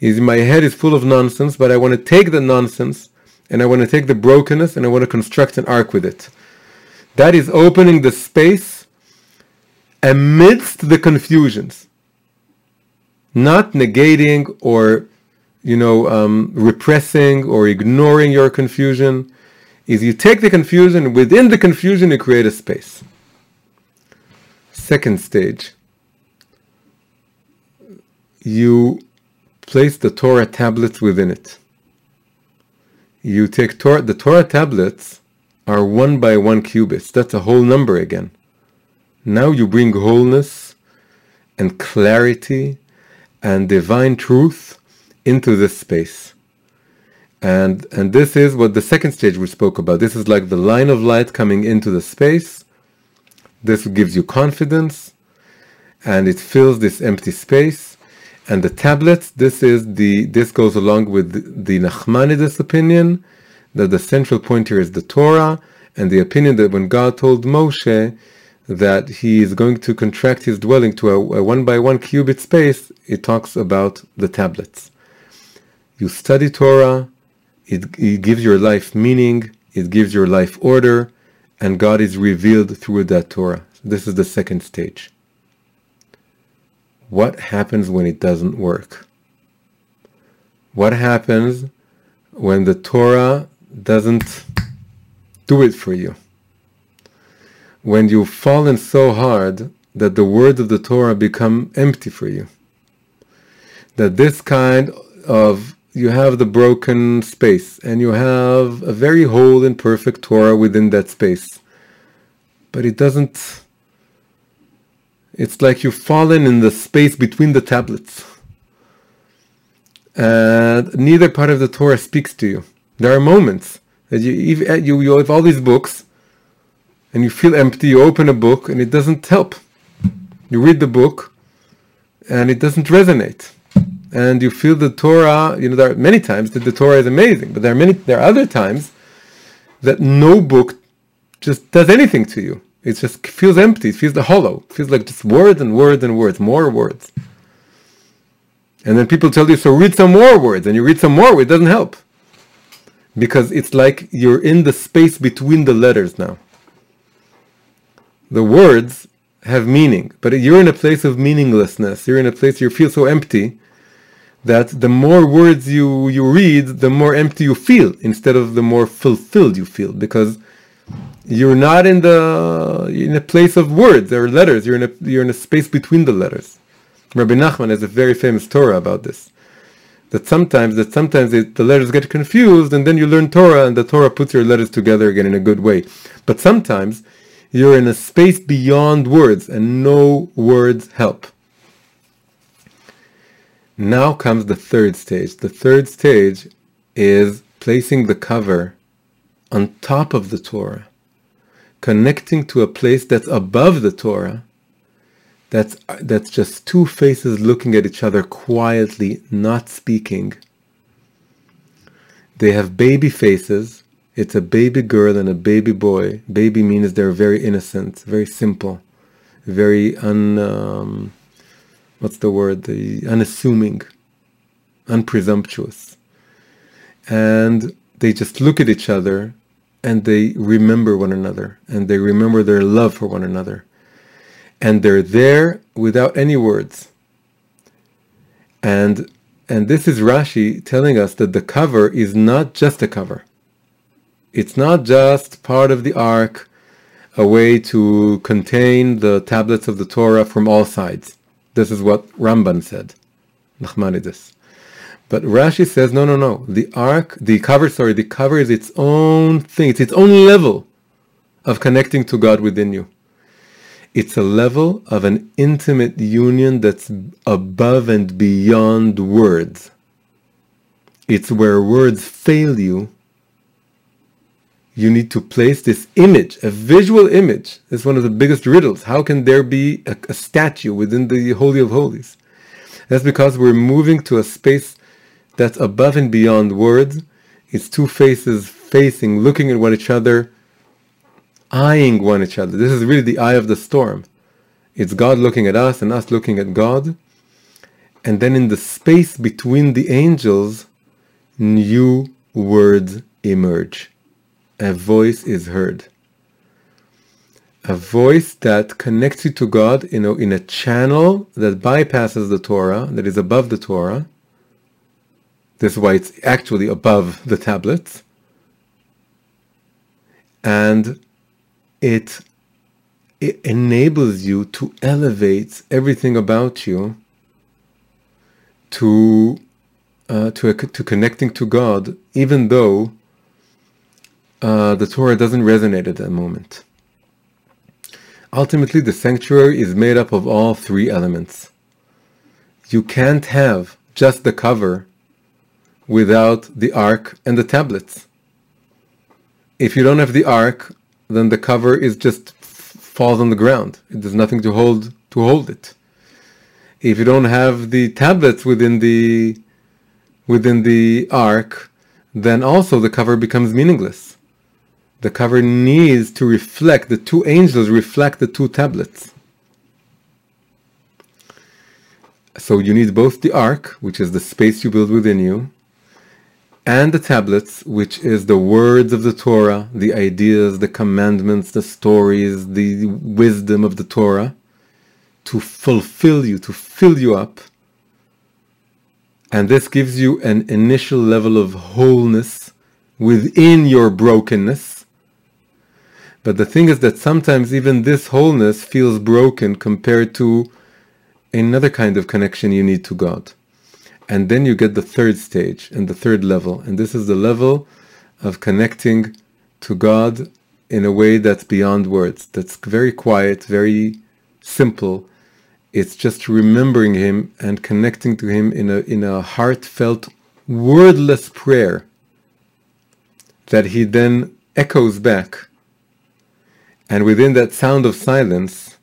Is my head is full of nonsense, but I want to take the nonsense and I want to take the brokenness and I want to construct an ark with it. That is opening the space amidst the confusions, not negating or you know um, repressing or ignoring your confusion. Is you take the confusion within the confusion you create a space. Second stage, you place the Torah tablets within it. You take Torah, the Torah tablets are one by one cubits. That's a whole number again. Now you bring wholeness and clarity and divine truth into this space. And and this is what the second stage we spoke about. This is like the line of light coming into the space. This gives you confidence and it fills this empty space. And the tablets, this is the this goes along with the, Nachmanides opinion that the central point here is the Torah, and the opinion that when God told Moshe that he is going to contract his dwelling to a, a one by one cubit space, it talks about the tablets. You study Torah, it, it gives your life meaning, it gives your life order, and God is revealed through that Torah. This is the second stage. What happens when it doesn't work? What happens when the Torah doesn't do it for you? when you've fallen so hard that the words of the Torah become empty for you. That this kind of, you have the broken space and you have a very whole and perfect Torah within that space. But it doesn't, it's like you've fallen in the space between the tablets. And neither part of the Torah speaks to you. There are moments that you, uh, you, you have all these books and you feel empty, you open a book and it doesn't help. You read the book and it doesn't resonate. And you feel the Torah, you know, there are many times that the Torah is amazing, but there are many, there are other times that no book just does anything to you. It just feels empty. It feels hollow. It feels like just words and words and words, more words. And then people tell you, so read some more words, and you read some more, it doesn't help. Because it's like you're in the space between the letters now the words have meaning, but you're in a place of meaninglessness. You're in a place you feel so empty that the more words you, you read, the more empty you feel instead of the more fulfilled you feel because you're not in the in a place of words or letters. You're in a you're in a space between the letters. Rabbi Nachman has a very famous Torah about this. That sometimes that sometimes it, the letters get confused, and then you learn Torah, and the Torah puts your letters together again in a good way. But sometimes you're in a space beyond words, and no words help. Now comes the third stage. The third stage is placing the cover on top of the Torah, connecting to a place that's above the Torah, that's, that's just two faces looking at each other quietly, not speaking. They have baby faces, it's a baby girl and a baby boy. Baby means they're very innocent, very simple, very un. Um, what's the word? The unassuming, unpresumptuous. And they just look at each other and they remember one another and they remember their love for one another. And they're there without any words. And and this is Rashi telling us that the cover is not just a cover. It's not just part of the ark, a way to contain the tablets of the Torah from all sides. This is what Ramban said. Nachmanides. But Rashi says, no, no, no. The ark, the cover, sorry, the cover is its own thing. It's its own level of connecting to God within you. It's a level of an intimate union that's above and beyond words. It's where words fail you. You need to place this image, a visual image. It's one of the biggest riddles. How can there be a, a statue within the Holy of Holies? That's because we're moving to a space that's above and beyond words. It's two faces facing, looking at one each other, eyeing one each other. This is really the eye of the storm. It's God looking at us and us looking at God. And then in the space between the angels, new words emerge. A voice is heard. A voice that connects you to God in a, in a channel that bypasses the Torah, that is above the Torah, this is why it's actually above the tablets. And it, it enables you to elevate everything about you to uh, to to connecting to God, even though uh, the Torah doesn't resonate at that moment. Ultimately, the sanctuary is made up of all three elements. You can't have just the cover without the ark and the tablets. If you don't have the ark, then the cover is just falls on the ground. There's nothing to hold to hold it. If you don't have the tablets within the within the ark, then also the cover becomes meaningless. The cover needs to reflect the two angels reflect the two tablets. So you need both the ark, which is the space you build within you, and the tablets, which is the words of the Torah, the ideas, the commandments, the stories, the wisdom of the Torah, to fulfill you, to fill you up. And this gives you an initial level of wholeness within your brokenness. But the thing is that sometimes even this wholeness feels broken compared to another kind of connection you need to God. And then you get the third stage and the third level. And this is the level of connecting to God in a way that's beyond words, that's very quiet, very simple. It's just remembering Him and connecting to Him in a, in a heartfelt, wordless prayer that He then echoes back. And within that sound of silence,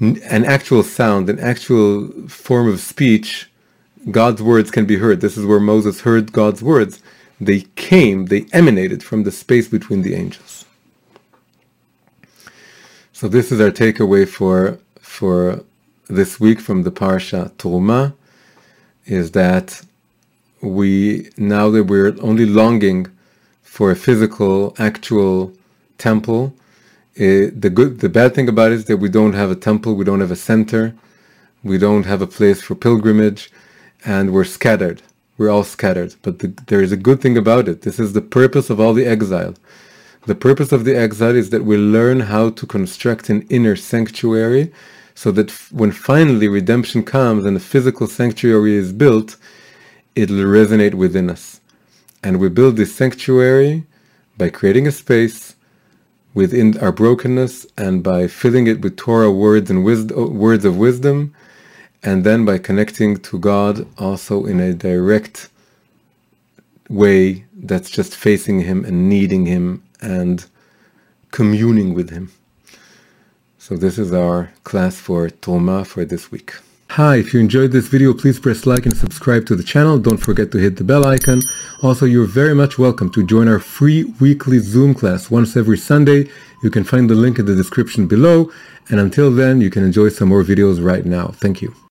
an actual sound, an actual form of speech God's words can be heard. This is where Moses heard God's words. They came, they emanated from the space between the angels. So this is our takeaway for for this week from the parsha Truma, is that we now that we're only longing for a physical, actual temple. It, eh, the good, the bad thing about it is that we don't have a temple, we don't have a center, we don't have a place for pilgrimage and we're scattered. We're all scattered. But the, there is a good thing about it. This is the purpose of all the exile. The purpose of the exile is that we learn how to construct an inner sanctuary so that f- when finally redemption comes and a physical sanctuary is built, it'll resonate within us. And we build this sanctuary by creating a space within our brokenness and by filling it with Torah words and wisdom, uh, words of wisdom and then by connecting to God also in a direct way that's just facing Him and needing Him and communing with Him. So this is our class for Truma for this week. Hi, if you enjoyed this video, please press like and subscribe to the channel. Don't forget to hit the bell icon. Also, you're very much welcome to join our free weekly Zoom class once every Sunday. You can find the link in the description below. And until then, you can enjoy some more videos right now. Thank you.